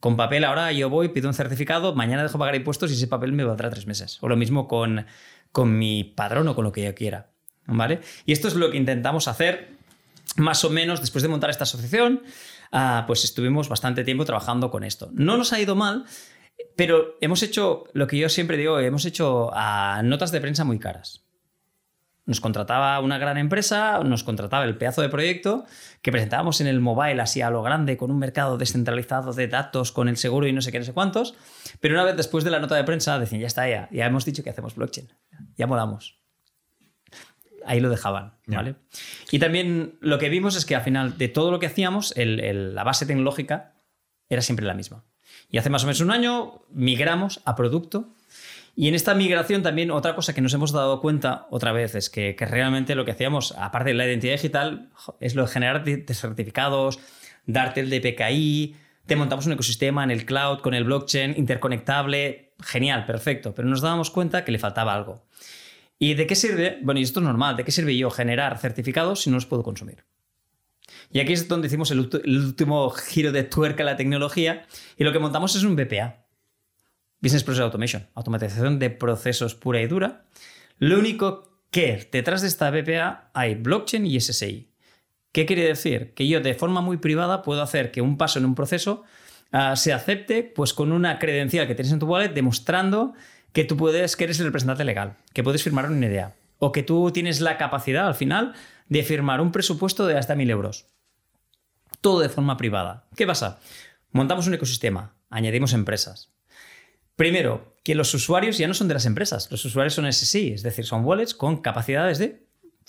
Con papel ahora yo voy, pido un certificado, mañana dejo pagar impuestos y ese papel me valdrá tres meses. O lo mismo con, con mi padrón o con lo que yo quiera. ¿Vale? Y esto es lo que intentamos hacer más o menos después de montar esta asociación. ah, pues estuvimos bastante tiempo trabajando con esto. No nos ha ido mal, pero hemos hecho lo que yo siempre digo, hemos hecho ah, notas de prensa muy caras. Nos contrataba una gran empresa, nos contrataba el pedazo de proyecto que presentábamos en el mobile así a lo grande, con un mercado descentralizado de datos, con el seguro y no sé qué, no sé cuántos. Pero una vez después de la nota de prensa decían, ya está, ya, ya hemos dicho que hacemos blockchain, ya molamos. Ahí lo dejaban. ¿vale? Y también lo que vimos es que al final de todo lo que hacíamos, el- el- la base tecnológica era siempre la misma. Y hace más o menos un año migramos a producto y en esta migración también otra cosa que nos hemos dado cuenta otra vez es que, que realmente lo que hacíamos, aparte de la identidad digital, es lo de generar certificados, darte el DPKI, te montamos un ecosistema en el cloud con el blockchain interconectable, genial, perfecto, pero nos dábamos cuenta que le faltaba algo. ¿Y de qué sirve? Bueno, y esto es normal, ¿de qué sirve yo generar certificados si no los puedo consumir? Y aquí es donde hicimos el, último giro de tuerca a la tecnología y lo que montamos es un BPA. Business Process Automation, automatización de procesos pura y dura. Lo único que detrás de esta BPA hay blockchain y SSI. ¿Qué quiere decir? Que yo de forma muy privada puedo hacer que un paso en un proceso ah, se acepte pues con una credencial que tienes en tu wallet demostrando que tú puedes, que eres el representante legal, que puedes firmar una idea o que tú tienes la capacidad al final de firmar un presupuesto de hasta mil euros. Todo de forma privada. ¿Qué pasa? Montamos un ecosistema, añadimos empresas. Primero, que los usuarios ya no son de las empresas, los usuarios son SSI, es decir, son wallets con capacidades de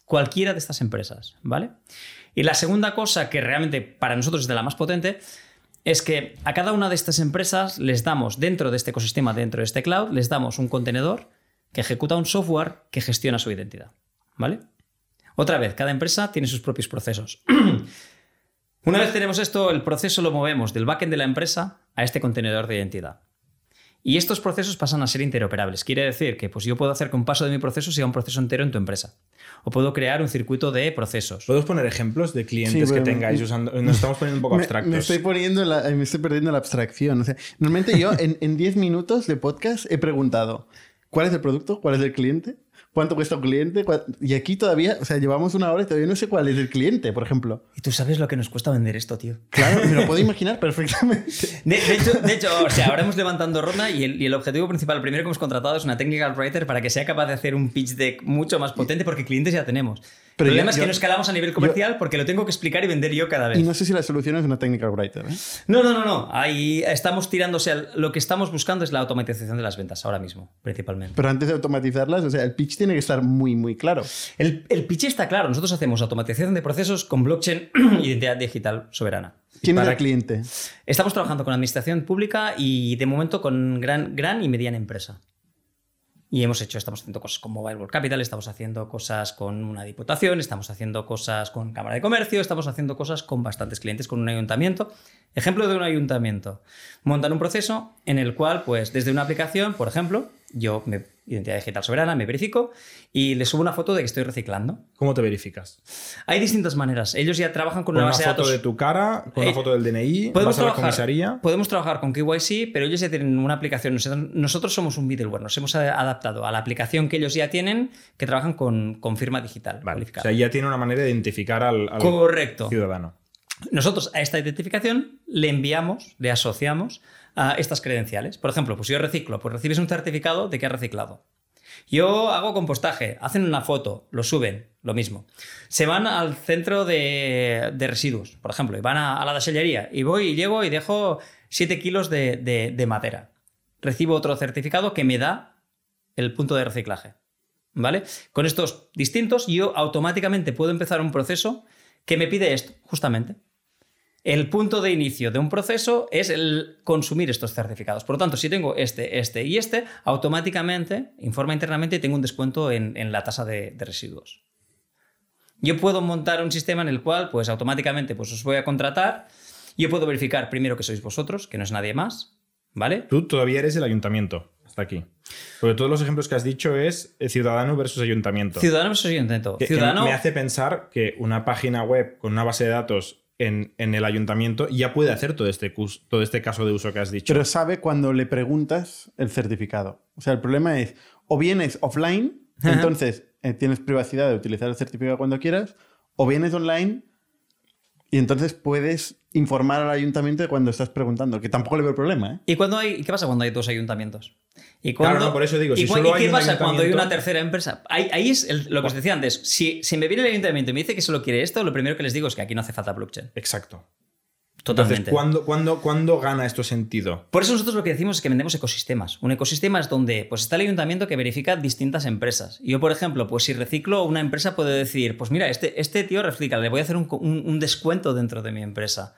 cualquiera de estas empresas, ¿vale? Y la segunda cosa que realmente para nosotros es de la más potente es que a cada una de estas empresas les damos dentro de este ecosistema, dentro de este cloud, les damos un contenedor que ejecuta un software que gestiona su identidad, ¿vale? Otra vez, cada empresa tiene sus propios procesos. Una vez tenemos esto, el proceso lo movemos del backend de la empresa a este contenedor de identidad. Y estos procesos pasan a ser interoperables. Quiere decir que pues, yo puedo hacer que un paso de mi proceso sea un proceso entero en tu empresa. O puedo crear un circuito de procesos. ¿Podemos poner ejemplos de clientes Sí, que bueno, tengáis usando? Nos estamos poniendo un poco abstractos. me estoy poniendo en la- me estoy perdiendo la abstracción. O sea, normalmente yo en, en 10 minutos de podcast he preguntado cuál es el producto, cuál es el cliente, cuánto cuesta un cliente. Y aquí todavía, o sea, llevamos una hora y todavía no sé cuál es el cliente, por ejemplo. Y tú sabes lo que nos cuesta vender esto, tío. Claro, me lo puedo imaginar perfectamente. De, de hecho, de hecho, o sea, ahora hemos levantando ronda y el, y el objetivo principal, primero que hemos contratado es una technical writer para que sea capaz de hacer un pitch deck mucho más potente porque clientes ya tenemos. Pero el problema yo- es que yo- no escalamos a nivel comercial porque lo tengo que explicar y vender yo cada vez. Y no sé si la solución es una technical writer. ¿eh? No, no, no, no. Ahí estamos tirando, o sea, lo que estamos buscando es la automatización de las ventas ahora mismo, principalmente. Pero antes de automatizarlas, o sea, el pitch tiene que estar muy, muy claro. El, el pitch está claro. Nosotros hacemos automatización de procesos con blockchain identidad digital soberana. ¿Quién es el cliente? Estamos trabajando con administración pública y de momento con gran, gran y mediana empresa. Y hemos hecho, estamos haciendo cosas con Mobile World Capital, estamos haciendo cosas con una diputación, estamos haciendo cosas con Cámara de Comercio, estamos haciendo cosas con bastantes clientes, con un ayuntamiento. Ejemplo de un ayuntamiento. Montan un proceso en el cual, pues, desde una aplicación, por ejemplo, yo, me, identidad digital soberana, me verifico y le subo una foto de que estoy reciclando. ¿Cómo te verificas? Hay distintas maneras. Ellos ya trabajan con Con una base de foto datos. de tu cara, con una Eh, foto del DNI, Podemos vas a la comisaría. podemos trabajar con KYC, pero ellos ya tienen una aplicación. Nosotros- somos un middleware, nos hemos adaptado a la aplicación que ellos ya tienen, que trabajan con, con firma digital. Vale, O sea, ya tiene una manera de identificar al, al Correcto. ciudadano. Nosotros a esta identificación le enviamos, le asociamos estas credenciales. Por ejemplo, pues yo reciclo, pues recibes un certificado de que has reciclado. Yo hago compostaje, hacen una foto, lo suben, lo mismo. Se van al centro de, residuos, por ejemplo, y van a, la desellería. Y voy y llego y dejo 7 kilos de- de madera. Recibo otro certificado que me da el punto de reciclaje. ¿Vale? Con estos distintos, yo automáticamente puedo empezar un proceso que me pide esto, justamente. El punto de inicio de un proceso es el consumir estos certificados. Por lo tanto, si tengo este, este y este, automáticamente informa internamente y tengo un descuento en, en la tasa de, de residuos. Yo puedo montar un sistema en el cual, pues automáticamente, pues os voy a contratar. Yo puedo verificar primero que sois vosotros, que no es nadie más, ¿vale? Tú todavía eres el ayuntamiento, hasta aquí. Porque todos los ejemplos que has dicho es eh, ciudadano versus ayuntamiento. Ciudadano versus. Que- que Ciudadano. me hace pensar que una página web con una base de datos en, en el ayuntamiento ya puede hacer todo este, todo este caso de uso que has dicho. Pero sabe cuando le preguntas el certificado. O sea, el problema es, o bien es offline, entonces eh, tienes privacidad de utilizar el certificado cuando quieras, o bien es online y entonces puedes informar al ayuntamiento de cuando estás preguntando, que tampoco le veo problema. ¿eh? ¿Y, cuando hay, ¿y qué pasa cuando hay dos ayuntamientos? ¿Y, cuando, Claro, no, por eso digo, ¿y, si solo ¿y hay qué pasa cuando hay una tercera empresa? Ahí, ahí es el- lo que os decía antes. Si, si me viene el ayuntamiento y me dice que solo quiere esto, lo primero que les digo es que aquí no hace falta blockchain. Exacto. Totalmente. Entonces, ¿cuándo, cuándo, cuándo gana esto sentido? Por eso nosotros lo que decimos es que vendemos ecosistemas. Un ecosistema es donde pues, está el ayuntamiento que verifica distintas empresas. Yo, por ejemplo, pues si reciclo, una empresa puede decir, pues mira, este, este tío recicla, le voy a hacer un, un- un descuento dentro de mi empresa.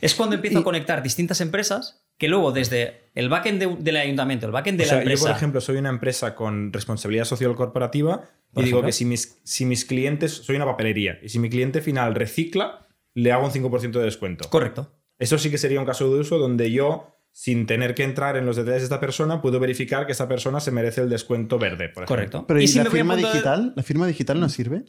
Es cuando empiezo a Y- conectar distintas empresas que luego desde el backend de- del ayuntamiento, el backend de O sea, la empresa... yo, por ejemplo, soy una empresa con responsabilidad social corporativa y digo ejemplo. que si mis, si mis clientes, soy una papelería, y si mi cliente final recicla, le hago un 5% de descuento. Correcto. Eso sí que sería un caso de uso donde yo, sin tener que entrar en los detalles de esta persona, puedo verificar que esa persona se merece el descuento verde, por ejemplo. Correcto. Pero ¿y, si la firma de- digital? ¿La firma digital no sirve?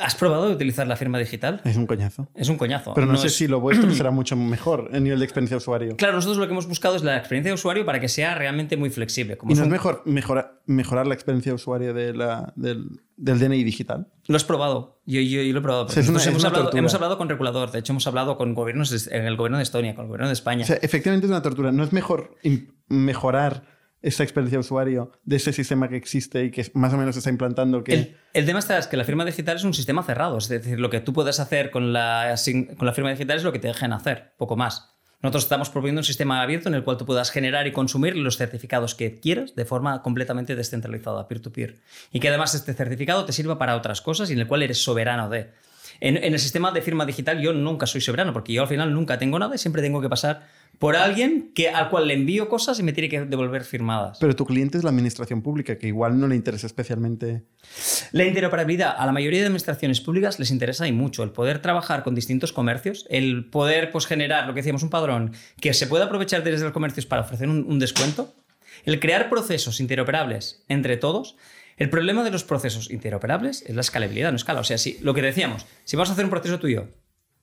¿Has probado utilizar la firma digital? Es un coñazo. Es un coñazo. Pero no, sé es- si lo vuestro será mucho mejor en nivel de experiencia de usuario. Claro, nosotros lo que hemos buscado es la experiencia de usuario para que sea realmente muy flexible. Como ¿Y no es mejor mejorar, mejorar la experiencia de usuario de la- del, del DNI digital? Lo has probado. Yo, yo, yo lo he probado. O sea, es una- Nosotros es hemos, hablado, tortura. hemos hablado con regulador. De hecho, hemos hablado con gobiernos de- en el gobierno de Estonia, con el gobierno de España. O sea, efectivamente es una tortura. ¿No es mejor mejorar esa experiencia de usuario de ese sistema que existe y que más o menos se está implantando que... el, el tema es que la firma digital es un sistema cerrado. Es decir, lo que tú puedes hacer con la, con la firma digital es lo que te dejen hacer, poco más. Nosotros estamos proponiendo un sistema abierto en el cual tú puedas generar y consumir los certificados que quieras de forma completamente descentralizada, peer-to-peer. Y que además este certificado te sirva para otras cosas y en el cual eres soberano de. En, en el sistema de firma digital yo nunca soy soberano porque yo al final nunca tengo nada y siempre tengo que pasar por alguien que, al cual le envío cosas y me tiene que devolver firmadas. Pero tu cliente es la administración pública, que igual no le interesa especialmente... La interoperabilidad a la mayoría de administraciones públicas les interesa y mucho el poder trabajar con distintos comercios, el poder pues, generar lo que decíamos un padrón que se pueda aprovechar desde los comercios para ofrecer un, un descuento, el crear procesos interoperables entre todos. El problema de los procesos interoperables es la escalabilidad, no escala. O sea, si lo que decíamos, si vamos a hacer un proceso tuyo,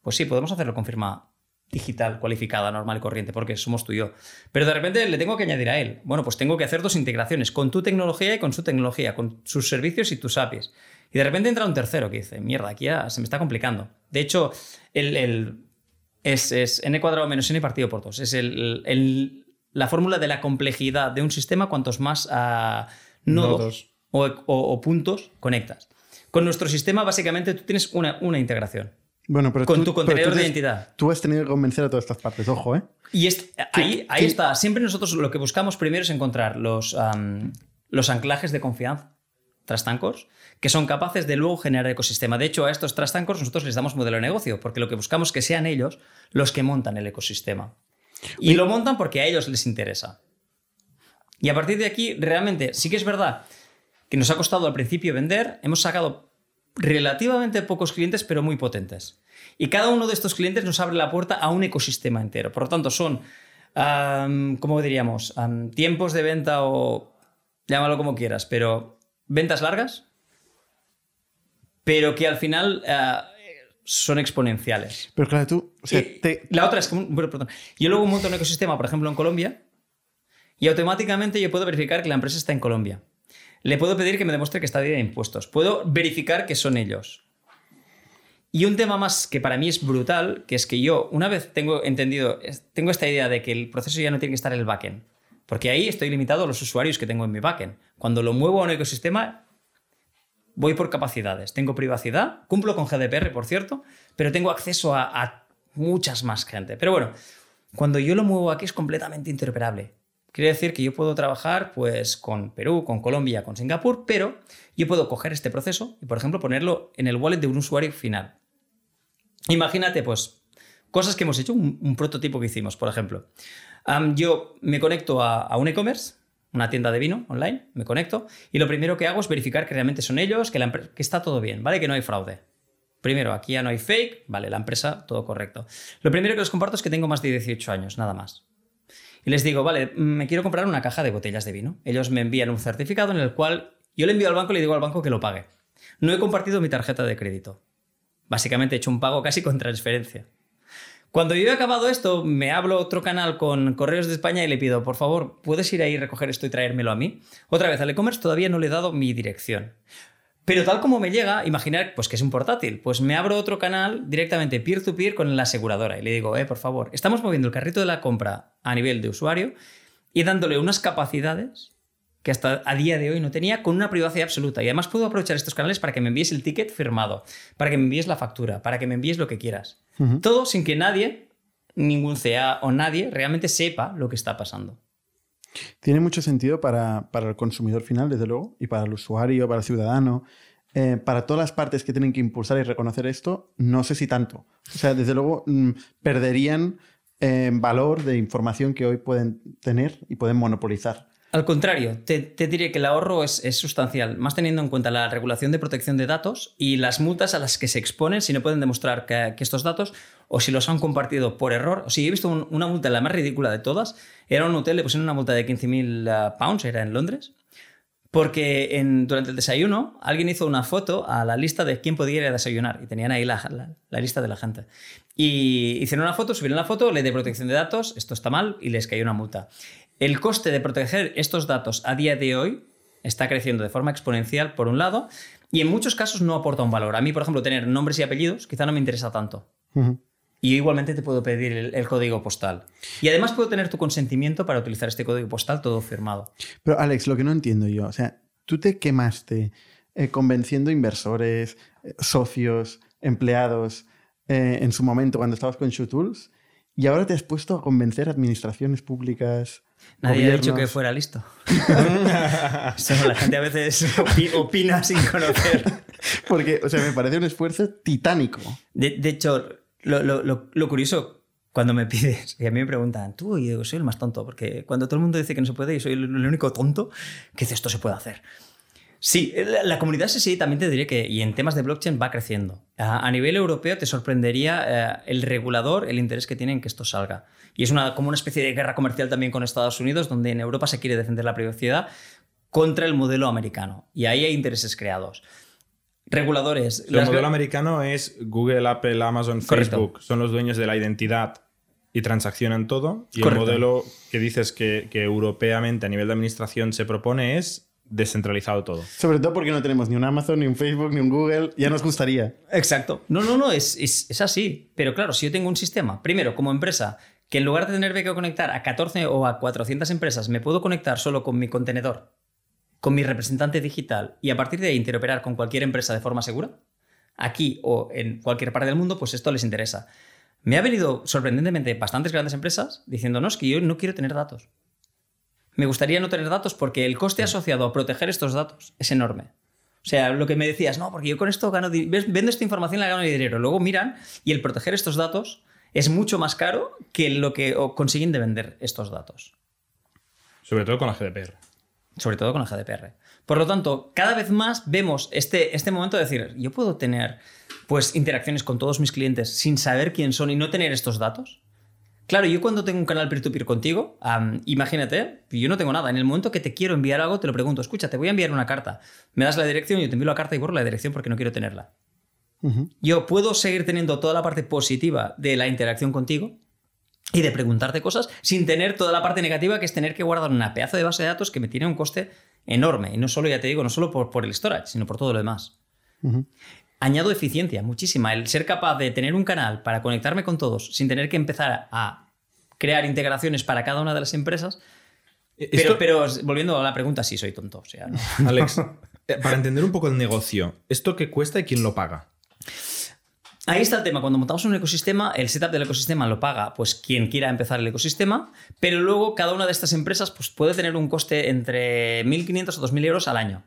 pues sí, podemos hacerlo con firma digital, cualificada, normal y corriente, porque somos tú y yo. Pero de repente le tengo que añadir a él. Bueno, pues tengo que hacer dos integraciones, con tu tecnología y con su tecnología, con sus servicios y tus APIs. Y de repente entra un tercero que dice, mierda, aquí ya se me está complicando. De hecho, el, el- es, es n cuadrado menos n partido por dos. Es el- el- la fórmula de la complejidad de un sistema cuantos más ah, nodos, Nodos. O, o- o puntos conectas. Con nuestro sistema, básicamente, tú tienes una, una integración. Bueno, pero Con tú- tu pero contenedor tú de identidad. Tú has tenido que convencer a todas estas partes, ojo, ¿eh? Y es- ahí, ahí qué- está. Siempre nosotros lo que buscamos primero es encontrar los, am, los anclajes de confianza, Trust Anchors, que son capaces de luego generar ecosistema. De hecho, a estos Trust Anchors nosotros les damos modelo de negocio, porque lo que buscamos es que sean ellos los que montan el ecosistema. Y lo montan porque a ellos les interesa. Y a partir de aquí, realmente, sí que es verdad que nos ha costado al principio vender, hemos sacado relativamente pocos clientes, pero muy potentes. Y cada uno de estos clientes nos abre la puerta a un ecosistema entero. Por lo tanto, son, am, ¿cómo diríamos? Am, tiempos de venta o llámalo como quieras, pero ventas largas, pero que al final ah, son exponenciales. Pero claro, tú, o sea, Y te- La otra es que, bueno, perdón, yo luego monto un ecosistema, por ejemplo, en Colombia, y automáticamente yo puedo verificar que la empresa está en Colombia. Le puedo pedir que me demuestre que está de impuestos. Puedo verificar que son ellos. Y un tema más que para mí es brutal, que es que yo, una vez tengo entendido, tengo esta idea de que el proceso ya no tiene que estar en el backend, porque ahí estoy limitado a los usuarios que tengo en mi backend. Cuando lo muevo a un ecosistema, voy por capacidades. Tengo privacidad, cumplo con GDPR, por cierto, pero tengo acceso a, a muchas más gente. Pero bueno, cuando yo lo muevo aquí es completamente interoperable. Quiere decir que yo puedo trabajar pues, con Perú, con Colombia, con Singapur, pero yo puedo coger este proceso y, por ejemplo, ponerlo en el wallet de un usuario final. Imagínate, pues, cosas que hemos hecho, un, prototipo que hicimos, por ejemplo. Yo me conecto a, un e-commerce, una tienda de vino online, me conecto, y lo primero que hago es verificar que realmente son ellos, que, que está todo bien, ¿vale? Que no hay fraude. Primero, aquí ya no hay fake, vale, la empresa, todo correcto. Lo primero que les comparto es que tengo más de 18 años, nada más. Y les digo, vale, me quiero comprar una caja de botellas de vino. Ellos me envían un certificado en el cual yo le envío al banco y le digo al banco que lo pague. No he compartido mi tarjeta de crédito. Básicamente he hecho un pago casi con transferencia. Cuando yo he acabado esto, me hablo otro canal con Correos de España y le pido, por favor, ¿puedes ir ahí, recoger esto y traérmelo a mí? Otra vez, al e-commerce todavía no le he dado mi dirección. Pero tal como me llega, imaginar pues que es un portátil, pues me abro otro canal directamente peer-to-peer con la aseguradora y le digo, eh, por favor, estamos moviendo el carrito de la compra a nivel de usuario y dándole unas capacidades que hasta a día de hoy no tenía, con una privacidad absoluta. Y además puedo aprovechar estos canales para que me envíes el ticket firmado, para que me envíes la factura, para que me envíes lo que quieras. Todo sin que nadie, ningún CA o nadie, realmente sepa lo que está pasando. Tiene mucho sentido para, para el consumidor final, desde luego, y para el usuario, para el ciudadano. Eh, para todas las partes que tienen que impulsar y reconocer esto, no sé si tanto. O sea, desde luego mm, perderían eh, valor de información que hoy pueden tener y pueden monopolizar. Al contrario, te, te diré que el ahorro es, es sustancial, más teniendo en cuenta la regulación de protección de datos y las multas a las que se exponen si no pueden demostrar que, que estos datos o si los han compartido por error. O si he visto un- una multa, la más ridícula de todas, era un hotel, le pusieron una multa de 15.000 pounds, era en Londres, porque durante el desayuno alguien hizo una foto a la lista de quién podía ir a desayunar y tenían ahí la, lista de la gente. Y hicieron una foto, subieron la foto, ley de protección de datos, esto está mal y les cayó una multa. El coste de proteger estos datos a día de hoy está creciendo de forma exponencial, por un lado, y en muchos casos no aporta un valor. A mí, por ejemplo, tener nombres y apellidos quizá no me interesa tanto. Ujú. Y yo igualmente te puedo pedir el, el código postal. Y además puedo tener tu consentimiento para utilizar este código postal todo firmado. Pero Alex, lo que no entiendo yo, o sea, tú te quemaste eh, convenciendo inversores, eh, socios, empleados eh, en su momento cuando estabas con Shoe Tools y ahora te has puesto a convencer administraciones públicas. Nadie ha dicho que fuera listo. Solo la gente a veces opi- opina sin conocer. Porque, o sea, me parece un esfuerzo titánico. De, de hecho, lo, lo- lo- curioso, cuando me pides, y a mí me preguntan, tú, y digo, soy el más tonto, porque cuando todo el mundo dice que no se puede, y soy el, único tonto que dice esto se puede hacer. Sí, la, comunidad sí también te diré que, y en temas de blockchain va creciendo. A, nivel europeo te sorprendería eh, el regulador, el interés que tiene en que esto salga. Y es una, como una especie de guerra comercial también con Estados Unidos, donde en Europa se quiere defender la privacidad contra el modelo americano. Y ahí hay intereses creados. Reguladores. El las- modelo americano es Google, Apple, Amazon, Correcto. Facebook. Son los dueños de la identidad y transaccionan todo. Y Correcto. el modelo que dices que, que europeamente a nivel de administración se propone es descentralizado todo. Sobre todo porque no tenemos ni un Amazon, ni un Facebook, ni un Google. Ya nos gustaría. Exacto. No, no, no, es, es, es así. Pero claro, si yo tengo un sistema, primero, como empresa, que en lugar de tener que conectar a 14 o a 400 empresas, me puedo conectar solo con mi contenedor, con mi representante digital y a partir de ahí interoperar con cualquier empresa de forma segura, aquí o en cualquier parte del mundo, pues esto les interesa. Me ha venido sorprendentemente bastantes grandes empresas diciendo, no, es que yo no quiero tener datos. Me gustaría no tener datos porque el coste asociado a proteger estos datos es enorme. O sea, lo que me decías, no, porque yo con esto gano, vendo esta información y la gano dinero. Luego miran y el proteger estos datos es mucho más caro que lo que consiguen de vender estos datos. Sobre todo con la GDPR. Sobre todo con la GDPR. Por lo tanto, cada vez más vemos este, este momento de decir, yo puedo tener pues interacciones con todos mis clientes sin saber quién son y no tener estos datos. Claro, yo cuando tengo un canal peer-to-peer contigo, imagínate, yo no tengo nada. En el momento que te quiero enviar algo, te lo pregunto, escucha, te voy a enviar una carta. Me das la dirección, yo te envío la carta y borro la dirección porque no quiero tenerla. Yo puedo seguir teniendo toda la parte positiva de la interacción contigo y de preguntarte cosas sin tener toda la parte negativa que es tener que guardar una pedazo de base de datos que me tiene un coste enorme. Y no solo, ya te digo, no solo por, por el storage, sino por todo lo demás. Añado eficiencia, muchísima. El ser capaz de tener un canal para conectarme con todos sin tener que empezar a crear integraciones para cada una de las empresas. Pero, pero volviendo a la pregunta, sí soy tonto. O sea, Alex, eh, para entender un poco el negocio, ¿esto qué cuesta y quién lo paga? Ahí está el tema. Cuando montamos un ecosistema, el setup del ecosistema lo paga pues quien quiera empezar el ecosistema, pero luego cada una de estas empresas pues, puede tener un coste entre 1.500 o 2.000 euros al año.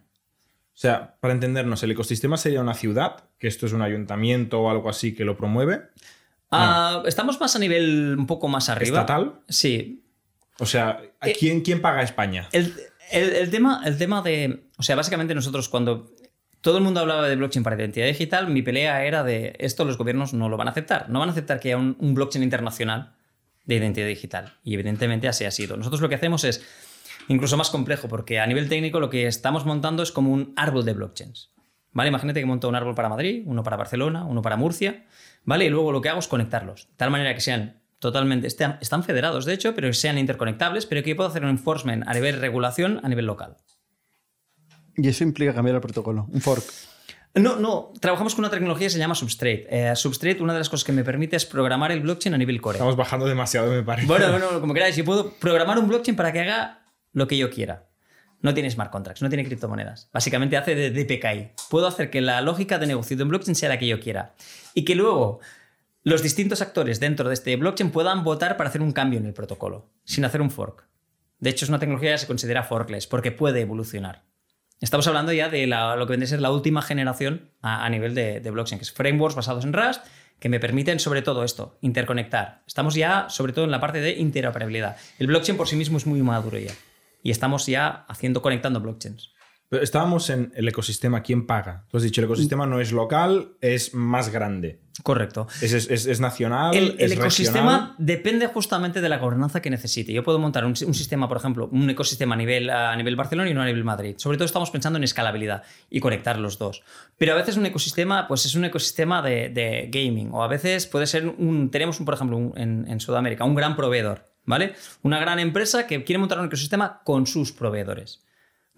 O sea, para entendernos, ¿el ecosistema sería una ciudad? ¿Que esto es un ayuntamiento o algo así que lo promueve? Ah, estamos más a nivel un poco más arriba. ¿Estatal? Sí. O sea, eh, ¿quién, quién paga España? el, tema, el tema de... O sea, básicamente nosotros cuando todo el mundo hablaba de blockchain para identidad digital, mi pelea era de esto los gobiernos no lo van a aceptar. No van a aceptar que haya un, blockchain internacional de identidad digital. Y evidentemente así ha sido. Nosotros lo que hacemos es incluso más complejo, porque a nivel técnico lo que estamos montando es como un árbol de blockchains. ¿Vale? Imagínate que monto un árbol para Madrid, uno para Barcelona, uno para Murcia, ¿vale? Y luego lo que hago es conectarlos, de tal manera que sean totalmente, están federados de hecho, pero que sean interconectables, pero que yo puedo hacer un enforcement a nivel regulación a nivel local. Y eso implica cambiar el protocolo, un fork. No, no, trabajamos con una tecnología que se llama Substrate. Eh, Substrate, una de las cosas que me permite es programar el blockchain a nivel core. Estamos bajando demasiado, me parece. Bueno, bueno, como queráis, yo puedo programar un blockchain para que haga lo que yo quiera. No tiene smart contracts, no tiene criptomonedas. Básicamente hace de DPKI. Puedo hacer que la lógica de negocio de un blockchain sea la que yo quiera. Y que luego los distintos actores dentro de este blockchain puedan votar para hacer un cambio en el protocolo, sin hacer un fork. De hecho, es una tecnología que se considera forkless porque puede evolucionar. Estamos hablando ya de lo que viene a ser la última generación a, nivel de, blockchain, que es frameworks basados en Rust, que me permiten sobre todo esto, interconectar. Estamos ya sobre todo en la parte de interoperabilidad. El blockchain por sí mismo es muy maduro ya. Y estamos ya haciendo, conectando blockchains. Estábamos en el ecosistema, ¿quién paga? Tú has dicho, el ecosistema no es local, es más grande. Correcto. Es, nacional. El, ecosistema depende justamente de la gobernanza que necesite. Yo puedo montar un, sistema, por ejemplo, un ecosistema a nivel, a nivel Barcelona y uno a nivel Madrid. Sobre todo estamos pensando en escalabilidad y conectar los dos. Pero a veces un ecosistema, pues es un ecosistema de, gaming. O a veces puede ser un. Tenemos, un, por ejemplo, en, en Sudamérica, un gran proveedor. ¿Vale? Una gran empresa que quiere montar un ecosistema con sus proveedores.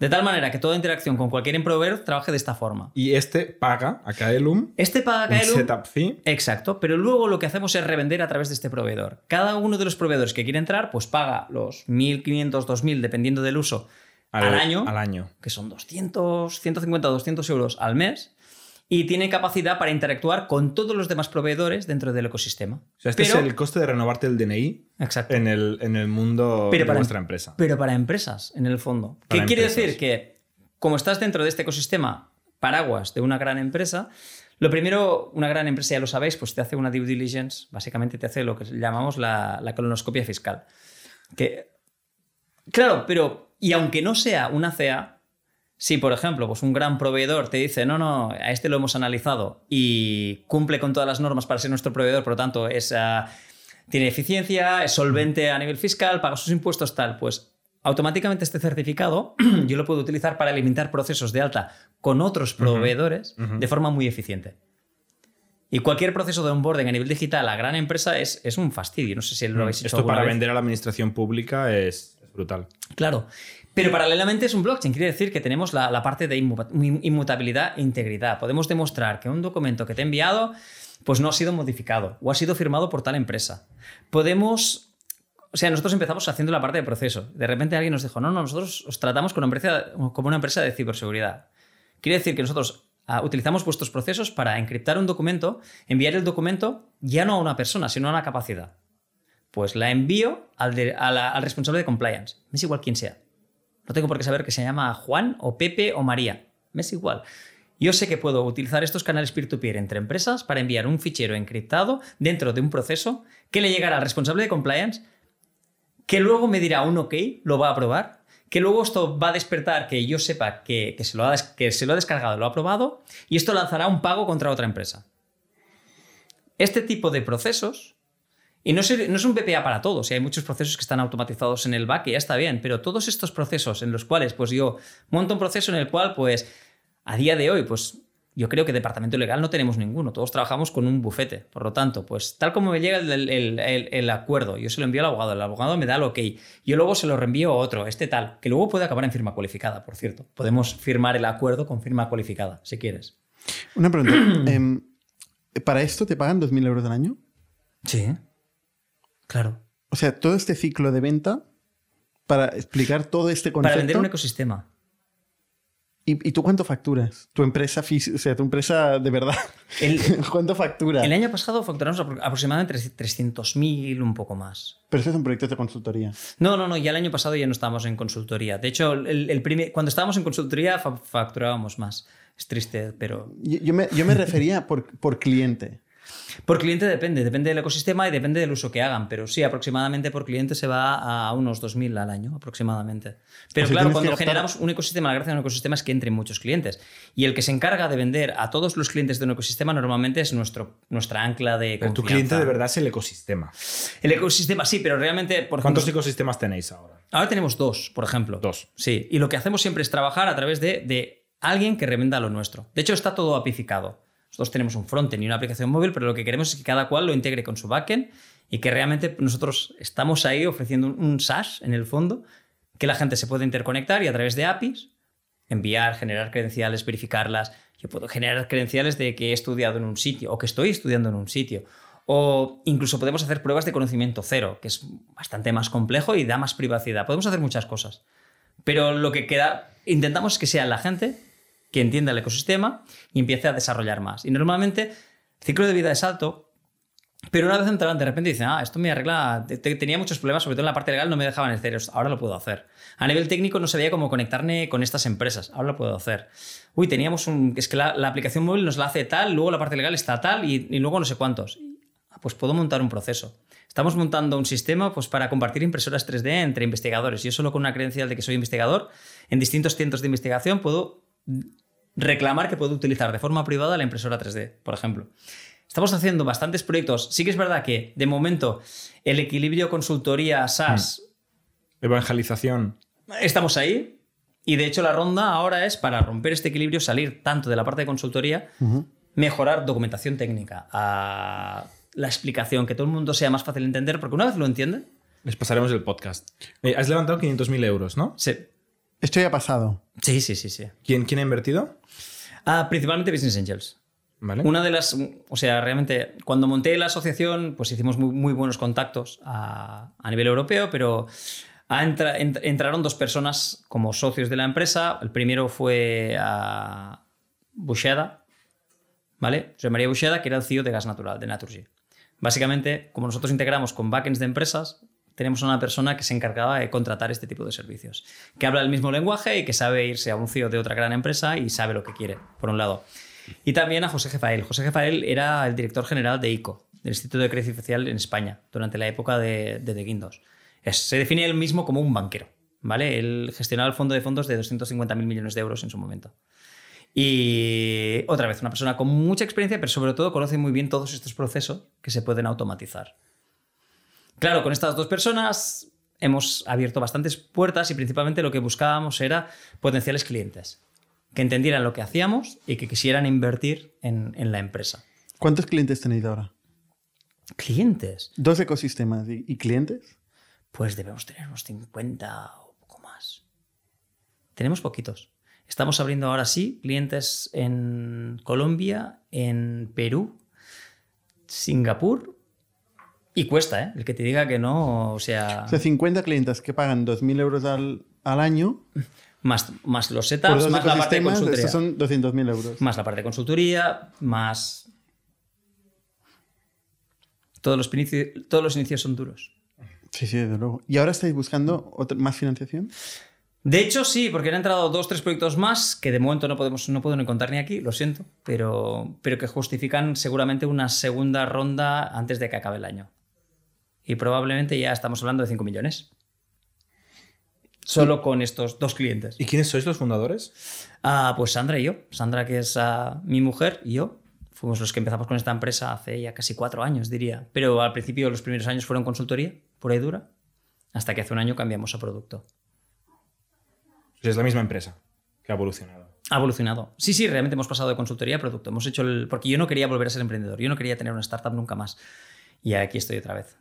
De tal manera que toda interacción con cualquier proveedor trabaje de esta forma. Y este paga a Kaelum. Este paga a Kaelum. setup fee. Exacto, pero luego lo que hacemos es revender a través de este proveedor. Cada uno de los proveedores que quiere entrar, pues paga los 1.500, 2.000, dependiendo del uso, al, año. Al año. Que son 200, 150, 200 euros al mes y tiene capacidad para interactuar con todos los demás proveedores dentro del ecosistema. O sea, este es el coste de renovarte el DNI En, el, en el mundo de nuestra empresa. Pero para empresas, en el fondo. ¿Qué quiere decir? Que como estás dentro de este ecosistema paraguas de una gran empresa, lo primero, una gran empresa, ya lo sabéis, pues te hace una due diligence, básicamente te hace lo que llamamos la, la colonoscopia fiscal. Que, claro, pero, y aunque no sea una CA, si, por ejemplo, pues un gran proveedor te dice, no, no, a este lo hemos analizado y cumple con todas las normas para ser nuestro proveedor, por lo tanto, es, ah, tiene eficiencia, es solvente a nivel fiscal, paga sus impuestos, tal, pues automáticamente este certificado yo lo puedo utilizar para alimentar procesos de alta con otros proveedores de forma muy eficiente. Y cualquier proceso de onboarding a nivel digital a gran empresa es, es un fastidio. No sé si lo habéis hecho Esto para vender a la administración pública es brutal. Claro. Pero paralelamente es un blockchain, quiere decir que tenemos la, parte de inmutabilidad e integridad. Podemos demostrar que un documento que te he enviado pues no ha sido modificado o ha sido firmado por tal empresa. Podemos o sea, nosotros empezamos haciendo la parte de proceso. De repente alguien nos dijo, no, no, nosotros os tratamos como una empresa, como una empresa de ciberseguridad. Quiere decir que nosotros ah, utilizamos vuestros procesos para encriptar un documento, enviar el documento ya no a una persona, sino a una capacidad. Pues la envío al, responsable de compliance. Es igual quién sea. No tengo por qué saber que se llama Juan o Pepe o María. Me es igual. Yo sé que puedo utilizar estos canales peer-to-peer entre empresas para enviar un fichero encriptado dentro de un proceso que le llegará al responsable de compliance, que luego me dirá un OK, lo va a aprobar, que luego esto va a despertar que yo sepa que, se, lo ha, que se lo ha descargado, lo ha aprobado, y esto lanzará un pago contra otra empresa. Este tipo de procesos y no, es un PPA para todos, y hay muchos procesos que están automatizados en el back y ya está bien, pero todos estos procesos en los cuales pues yo monto un proceso en el cual pues a día de hoy pues yo creo que departamento legal no tenemos ninguno, todos trabajamos con un bufete, por lo tanto pues tal como me llega el, acuerdo, yo se lo envío al abogado, el abogado me da el ok, yo luego se lo reenvío a otro, este tal, que luego puede acabar en firma cualificada, por cierto, podemos firmar el acuerdo con firma cualificada, si quieres. Una pregunta, em, ¿para esto te pagan 2.000 euros al año? Sí. Claro. O sea, todo este ciclo de venta para explicar todo este concepto. Para vender un ecosistema. ¿Y, tú cuánto facturas? Tu empresa, o sea, tu empresa de verdad. ¿Cuánto factura? El año pasado facturamos aproximadamente 300.000, un poco más. Pero esos son proyectos de consultoría. No, no, no, ya el año pasado ya no estábamos en consultoría. De hecho, el, primer, cuando estábamos en consultoría facturábamos más. Es triste, pero... Yo, me, yo me refería por, por cliente. Por cliente depende, depende del ecosistema y depende del uso que hagan, pero sí, aproximadamente por cliente se va a unos 2.000 al año, aproximadamente. Pero claro, cuando generamos un ecosistema, la gracia de un ecosistema es que entren muchos clientes. Y el que se encarga de vender a todos los clientes de un ecosistema normalmente es nuestro, nuestra ancla de pero tu cliente de verdad es el ecosistema. El ecosistema, sí, pero realmente... Por ¿Cuántos ecosistemas tenéis ahora? Ahora tenemos dos, por ejemplo. Dos. Sí, y lo que hacemos siempre es trabajar a través de, de alguien que revenda lo nuestro. De hecho, está todo apificado. Nosotros tenemos un frontend y una aplicación móvil, pero lo que queremos es que cada cual lo integre con su backend y que realmente nosotros estamos ahí ofreciendo un SaaS en el fondo que la gente se puede interconectar y a través de APIs enviar, generar credenciales, verificarlas. Yo puedo generar credenciales de que he estudiado en un sitio o que estoy estudiando en un sitio. O incluso podemos hacer pruebas de conocimiento cero, que es bastante más complejo y da más privacidad. Podemos hacer muchas cosas. Pero lo que queda, intentamos que sea la gente que entienda el ecosistema y empiece a desarrollar más. Y normalmente el ciclo de vida es alto, pero una vez entraban, de repente dicen, ah, esto me arregla, tenía muchos problemas, sobre todo en la parte legal no me dejaban hacer, ahora lo puedo hacer. A nivel técnico no sabía cómo conectarme con estas empresas, ahora lo puedo hacer. Uy, teníamos un, es que la, aplicación móvil nos la hace tal, luego la parte legal está tal y, luego no sé cuántos. Ah, pues puedo montar un proceso. Estamos montando un sistema pues, para compartir impresoras 3D entre investigadores. Yo solo con una credencial de que soy investigador, en distintos centros de investigación puedo reclamar que puedo utilizar de forma privada la impresora 3D, por ejemplo. Estamos haciendo bastantes proyectos. Sí que es verdad que, de momento, el equilibrio consultoría SaaS. Hmm. Evangelización. Estamos ahí. Y de hecho, la ronda ahora es para romper este equilibrio, salir tanto de la parte de consultoría, mejorar documentación técnica, a la explicación, que todo el mundo sea más fácil de entender, porque una vez lo entiende. Les pasaremos el podcast. Eh, has levantado 500.000 euros, ¿no? Sí. Esto ya ha pasado. Sí, sí, sí, sí. ¿Quién, quién ha invertido? Ah, principalmente Business Angels. Vale. Una de las, o sea, realmente, cuando monté la asociación, pues hicimos muy, buenos contactos a, nivel europeo, pero entraron dos personas como socios de la empresa. El primero fue a Busheda, ¿vale? José María Busheda, que era el CEO de Gas Natural, de Naturgy. Básicamente, como nosotros integramos con backends de empresas, tenemos una persona que se encargaba de contratar este tipo de servicios, que habla el mismo lenguaje y que sabe irse a un CEO de otra gran empresa y sabe lo que quiere, por un lado. Y también a José Jefael. José Jefael era el director general de ICO, del Instituto de Crédito Oficial en España, durante la época de, de, Guindos. se define él mismo como un banquero, ¿vale? Él gestionaba el fondo de fondos de 250.000 millones de euros en su momento. Y otra vez, una persona con mucha experiencia, pero sobre todo conoce muy bien todos estos procesos que se pueden automatizar. Claro, con estas dos personas hemos abierto bastantes puertas y principalmente lo que buscábamos era potenciales clientes que entendieran lo que hacíamos y que quisieran invertir en, la empresa. ¿Cuántos clientes tenéis ahora? ¿Clientes? Dos ecosistemas. ¿Y, clientes? Pues debemos tener unos 50 o poco más. Tenemos poquitos. Estamos abriendo ahora sí clientes en Colombia, en Perú, Singapur Y cuesta, ¿eh? El que te diga que no, o sea, O sea, 50 clientes que pagan 2.000 euros al, al año más, más los setups, más la parte de consultoría. estos son 200.000 euros. Más la parte de consultoría, más... Todos los, inici- todos los inicios son duros. Sí, sí, desde luego. ¿Y ahora estáis buscando otra- más financiación? De hecho, sí, porque han entrado dos, tres proyectos más que de momento no, podemos, no puedo ni contar ni aquí, lo siento, pero, pero que justifican seguramente una segunda ronda antes de que acabe el año. Y probablemente ya estamos hablando de 5 millones. Solo con estos dos clientes. ¿Y quiénes sois los fundadores? Ah, pues Sandra y yo. Sandra, que es ah, mi mujer, y yo. Fuimos los que empezamos con esta empresa hace ya casi cuatro años, diría. Pero al principio los primeros años fueron consultoría, por ahí dura, hasta que hace un año cambiamos a producto. Es la misma empresa que ha evolucionado. Ha evolucionado. Sí, sí, realmente hemos pasado de consultoría a producto. Hemos hecho el... Porque yo no quería volver a ser emprendedor. Yo no quería tener una startup nunca más. Y aquí estoy otra vez.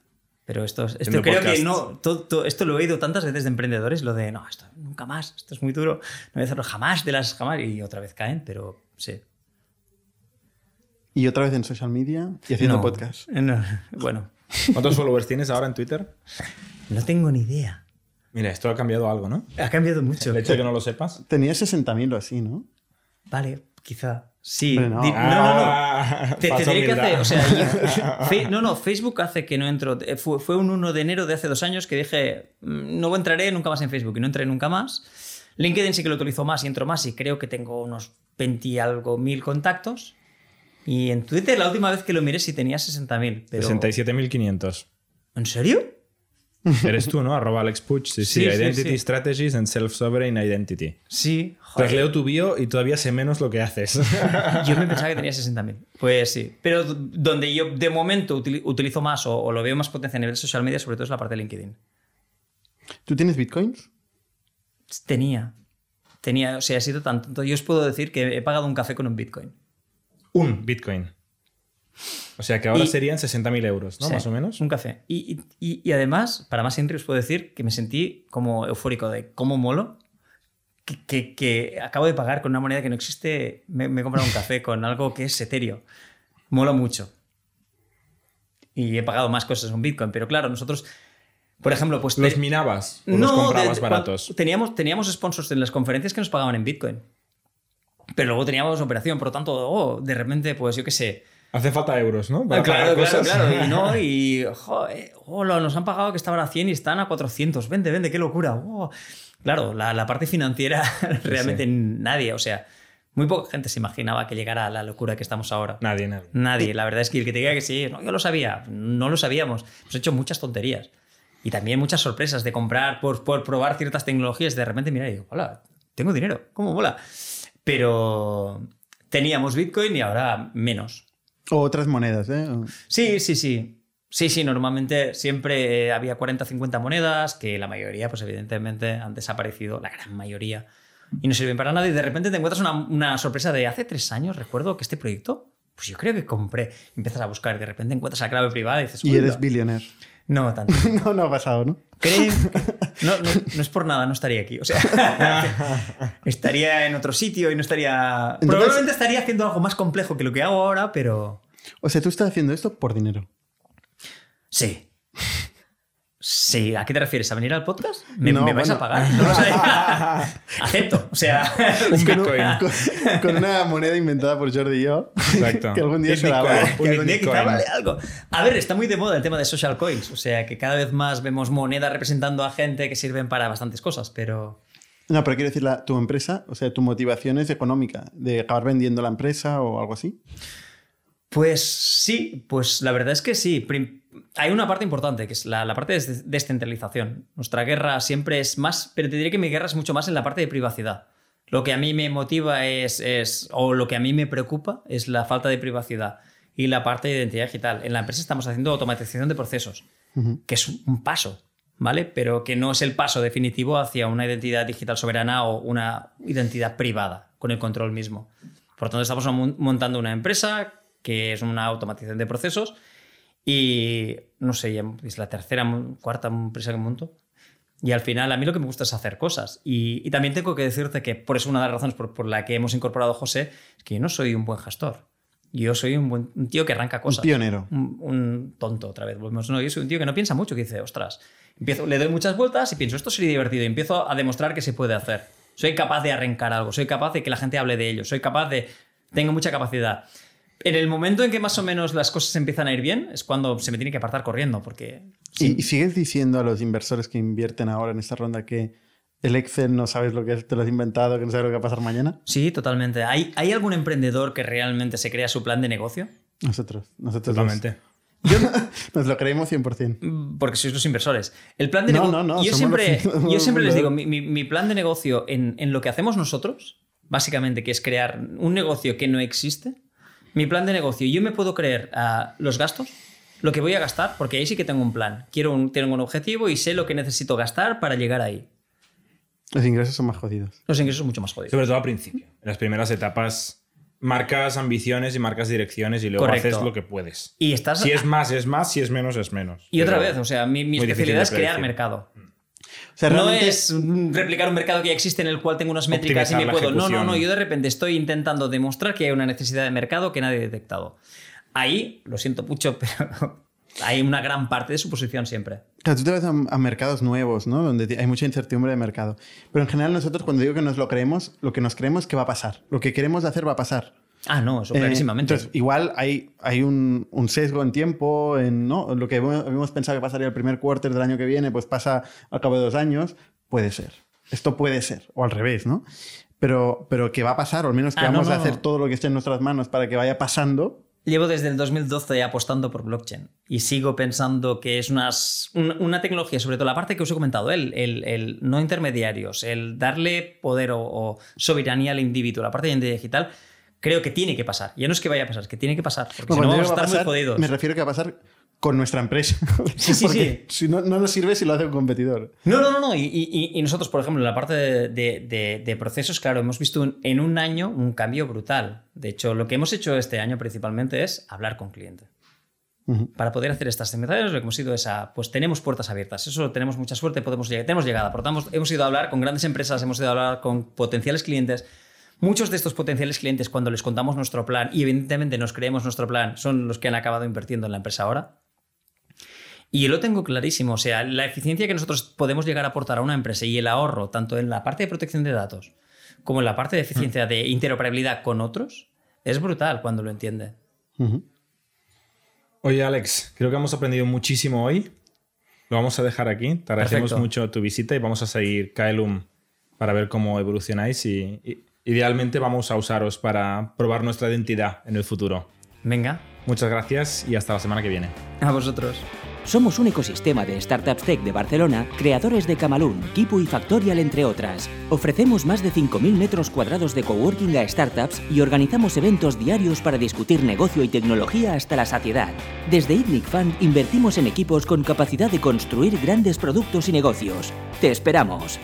Pero esto, esto creo que no. todo- todo- esto lo he oído tantas veces de emprendedores, lo de no, esto nunca más, esto es muy duro, no voy a hacerlo jamás de las jamás. Y otra vez caen, pero sí. Y otra vez en social media y haciendo No, podcast. no, bueno, ¿Cuántos followers tienes ahora en Twitter? no tengo ni idea. Mira, esto ha cambiado algo, ¿no? Ha cambiado mucho. El hecho de que no lo sepas. Tenía 60.000 o así, ¿no? Vale, quizá. Sí. No. No, no, no. Ah, Te, falsa tendré que hacer, o sea, yo- no, no, Facebook hace que no entro. eh, Fue, fue un 1 de enero de hace dos años que dije, "Mm, no entraré nunca más en Facebook y no entré nunca más. LinkedIn sí que lo utilizo más y entro más y creo que tengo unos 20 y algo mil contactos. Y en Twitter la última vez que lo miré sí tenía 60.000. Pero... 67.500. ¿En serio? Eres tú, ¿no? Arroba Alex Puig. Sí, sí. Identity sí. Strategies and Self-Sovereign Identity. Sí. Pues joder. leo tu bio y todavía sé menos lo que haces. Yo me pensaba que tenía 60.000. Pues sí. Pero donde yo de momento utili- utilizo más o, o lo veo más potencia a nivel social media, sobre todo es la parte de LinkedIn. ¿Tú tienes bitcoins? Tenía. Tenía, o sea, ha sido tanto. Yo os puedo decir que he pagado un café con un Bitcoin. Un Bitcoin. O sea que ahora Y- serían 60.000 euros, ¿no? Sí, Más o menos. Un café. Y, y- y además, para más intro, os puedo decir que me sentí como eufórico de cómo molo. Que, que- que acabo de pagar con una moneda que no existe. Me, me he comprado un café con algo que es etéreo. Mola mucho. Y he pagado más cosas en Bitcoin. Pero claro, nosotros, por ejemplo, pues. ¿Los te- minabas o los de- comprabas de- baratos? cuando- Teníamos, teníamos sponsors en las conferencias que nos pagaban en Bitcoin. Pero luego teníamos operación, por lo tanto, oh, de repente, pues yo qué sé. Hace falta euros, ¿no? Para Ah, claro, cosas. claro. Y no, y joder, hola, nos han pagado que estaban a 100 y están a 400. Vende, vende, qué locura. oh. Claro, la, la parte financiera realmente nadie, o sea, muy poca gente se imaginaba que llegara a la locura que estamos ahora. Nadie, nadie. Nadie. La verdad es que el que te diga que sí, no, yo lo sabía, no lo sabíamos. Hemos hecho muchas tonterías. Y también muchas sorpresas de comprar por, por probar ciertas tecnologías. De repente, mira, y digo, hola, tengo dinero, ¿cómo mola? Pero teníamos Bitcoin y ahora menos. O otras monedas, ¿eh? Sí, sí, sí. Sí, sí, normalmente siempre había 40 50 monedas, que la mayoría, pues evidentemente, han desaparecido, la gran mayoría, y no sirven para nada. Y de repente te encuentras una, una sorpresa de hace tres años, recuerdo que este proyecto, pues yo creo que compré. Empiezas a buscar y de repente encuentras la clave privada y dices, Y eres billionaire. No, tanto. no, no ha pasado, ¿no? Creen- No, no, no es por nada, no estaría aquí. O sea, estaría en otro sitio y no estaría. Entonces- Probablemente estaría haciendo algo más complejo que lo que hago ahora, pero. O sea, tú estás haciendo esto por dinero. Sí. Sí, ¿a qué te refieres? ¿A venir al podcast? ¿Me, No, me vais a pagar? No lo sé. Acepto. O sea, Un Con, un- Bitcoin. con- con una moneda inventada por Jordi y yo. Exacto. que algún día algo. un que algún día quizá vale algo. A ver, está muy de moda el tema de social coins. O sea, que cada vez más vemos monedas representando a gente que sirven para bastantes cosas, pero. No, pero quiero decir, la- tu empresa, o sea, tu motivación es económica, de acabar vendiendo la empresa o algo así. Pues sí, pues la verdad es que sí. Prim- Hay una parte importante, que es la, la parte de des- descentralización. Nuestra guerra siempre es más, pero te diré que mi guerra es mucho más en la parte de privacidad. Lo que a mí me motiva es, es, o lo que a mí me preocupa es la falta de privacidad y la parte de identidad digital. En la empresa estamos haciendo automatización de procesos, que es un paso, ¿vale? Pero que no es el paso definitivo hacia una identidad digital soberana o una identidad privada con el control mismo. Por tanto, estamos mon- montando una empresa que es una automatización de procesos y no sé, es la tercera, cuarta empresa que monto. Y al final, a mí lo que me gusta es hacer cosas. Y, y también tengo que decirte que por eso una de las razones por, por la que hemos incorporado a José es que yo no soy un buen gestor. Yo soy un, buen, un tío que arranca cosas. Un pionero. Un, un tonto, otra vez. No, yo soy un tío que no piensa mucho, que dice, ostras, empiezo, le doy muchas vueltas y pienso, esto sería divertido. Y empiezo a demostrar que se puede hacer. Soy capaz de arrancar algo, soy capaz de que la gente hable de ello, soy capaz de... Tengo mucha capacidad. En el momento en que más o menos las cosas empiezan a ir bien, es cuando se me tiene que apartar corriendo, porque... ¿Y, y sigues diciendo a los inversores que invierten ahora en esta ronda que el Excel no sabes lo que es, te lo has inventado, que no sabes lo que va a pasar mañana? Sí, totalmente. ¿Hay, ¿Hay algún emprendedor que realmente se crea su plan de negocio? Nosotros, nosotros Totalmente. dos. Nos lo creemos 100%. Mm, Porque sois los inversores. El plan de No, negocio. no, no, yo siempre, los- yo siempre les digo, mi- mi plan de negocio en, en lo que hacemos nosotros, básicamente, que es crear un negocio que no existe. Mi plan de negocio, yo me puedo creer ah, los gastos, lo que voy a gastar, porque ahí sí que tengo un plan. Quiero un, tengo un objetivo y sé lo que necesito gastar para llegar ahí. Los ingresos son más jodidos. Los ingresos son mucho más jodidos. Sobre todo al principio. En las primeras etapas marcas ambiciones y marcas direcciones y luego Correcto. haces lo que puedes. Y estás. Si es más, es más, si es menos, es menos. y otra vez, o sea, mi, mi especialidad es crear mercado. O sea, No es replicar un mercado que ya existe en el cual tengo unas métricas y me puedo. No, no, no. Yo de repente estoy intentando demostrar que hay una necesidad de mercado que nadie ha detectado. Ahí, lo siento mucho, pero hay una gran parte de su posición siempre. Claro, tú te vas a, a mercados nuevos, ¿no? Donde hay mucha incertidumbre de mercado. Pero en general nosotros cuando digo que nos lo creemos, lo que nos creemos es que va a pasar. Lo que queremos hacer va a pasar. Ah, no, eso Eh, clarísimamente. entonces, igual hay, hay un, un sesgo en tiempo, en ¿no? lo que habíamos pensado que pasaría el primer quarter del año que viene, pues pasa al cabo de dos años. Puede ser. Esto puede ser. O al revés, ¿no? Pero, pero que va a pasar, o al menos que Ah, no, vamos a no. hacer todo lo que esté en nuestras manos para que vaya pasando. Llevo desde el 2012 apostando por blockchain y sigo pensando que es unas- un- una tecnología, sobre todo la parte que os he comentado, el, el- el no intermediarios, el darle poder o, o soberanía al individuo, la parte de identidad digital, creo que tiene que pasar. Ya no es que vaya a pasar, es que tiene que pasar, porque si no vamos a estar muy jodidos. Me refiero que va a pasar con nuestra empresa. Sí, sí, Porque Si no, no nos sirve si lo hace un competidor. No, no, no, no. Y, y- y nosotros, por ejemplo, en la parte de, de- de- procesos, claro, hemos visto un- en un año un cambio brutal. De hecho, lo que hemos hecho este año principalmente es hablar con cliente. Ujú. Para poder hacer estas actividades, lo que hemos ido es a, pues tenemos puertas abiertas. Eso tenemos mucha suerte, podemos llegar, tenemos llegada. Por tanto, hemos ido a hablar con grandes empresas, hemos ido a hablar con potenciales clientes. Muchos de estos potenciales clientes, cuando les contamos nuestro plan, y evidentemente nos creemos nuestro plan, son los que han acabado invirtiendo en la empresa ahora. Y yo lo tengo clarísimo. O sea, la eficiencia que nosotros podemos llegar a aportar a una empresa y el ahorro, tanto en la parte de protección de datos como en la parte de eficiencia de interoperabilidad con otros, es brutal cuando lo entiende. Oye, Alex, creo que hemos aprendido muchísimo hoy. Lo vamos a dejar aquí. Te agradecemos Perfecto. mucho tu visita y vamos a seguir Kaelum para ver cómo evolucionáis y, y idealmente vamos a usaros para probar nuestra identidad en el futuro. Venga, Muchas gracias y hasta la semana que viene. a vosotros. Somos un ecosistema de startups tech de Barcelona, creadores de Camalún, Kipu y Factorial, entre otras. Ofrecemos más de 5.000 metros cuadrados de coworking a startups y organizamos eventos diarios para discutir negocio y tecnología hasta la saciedad. Desde ITNIC Fund invertimos en equipos con capacidad de construir grandes productos y negocios. ¡Te esperamos!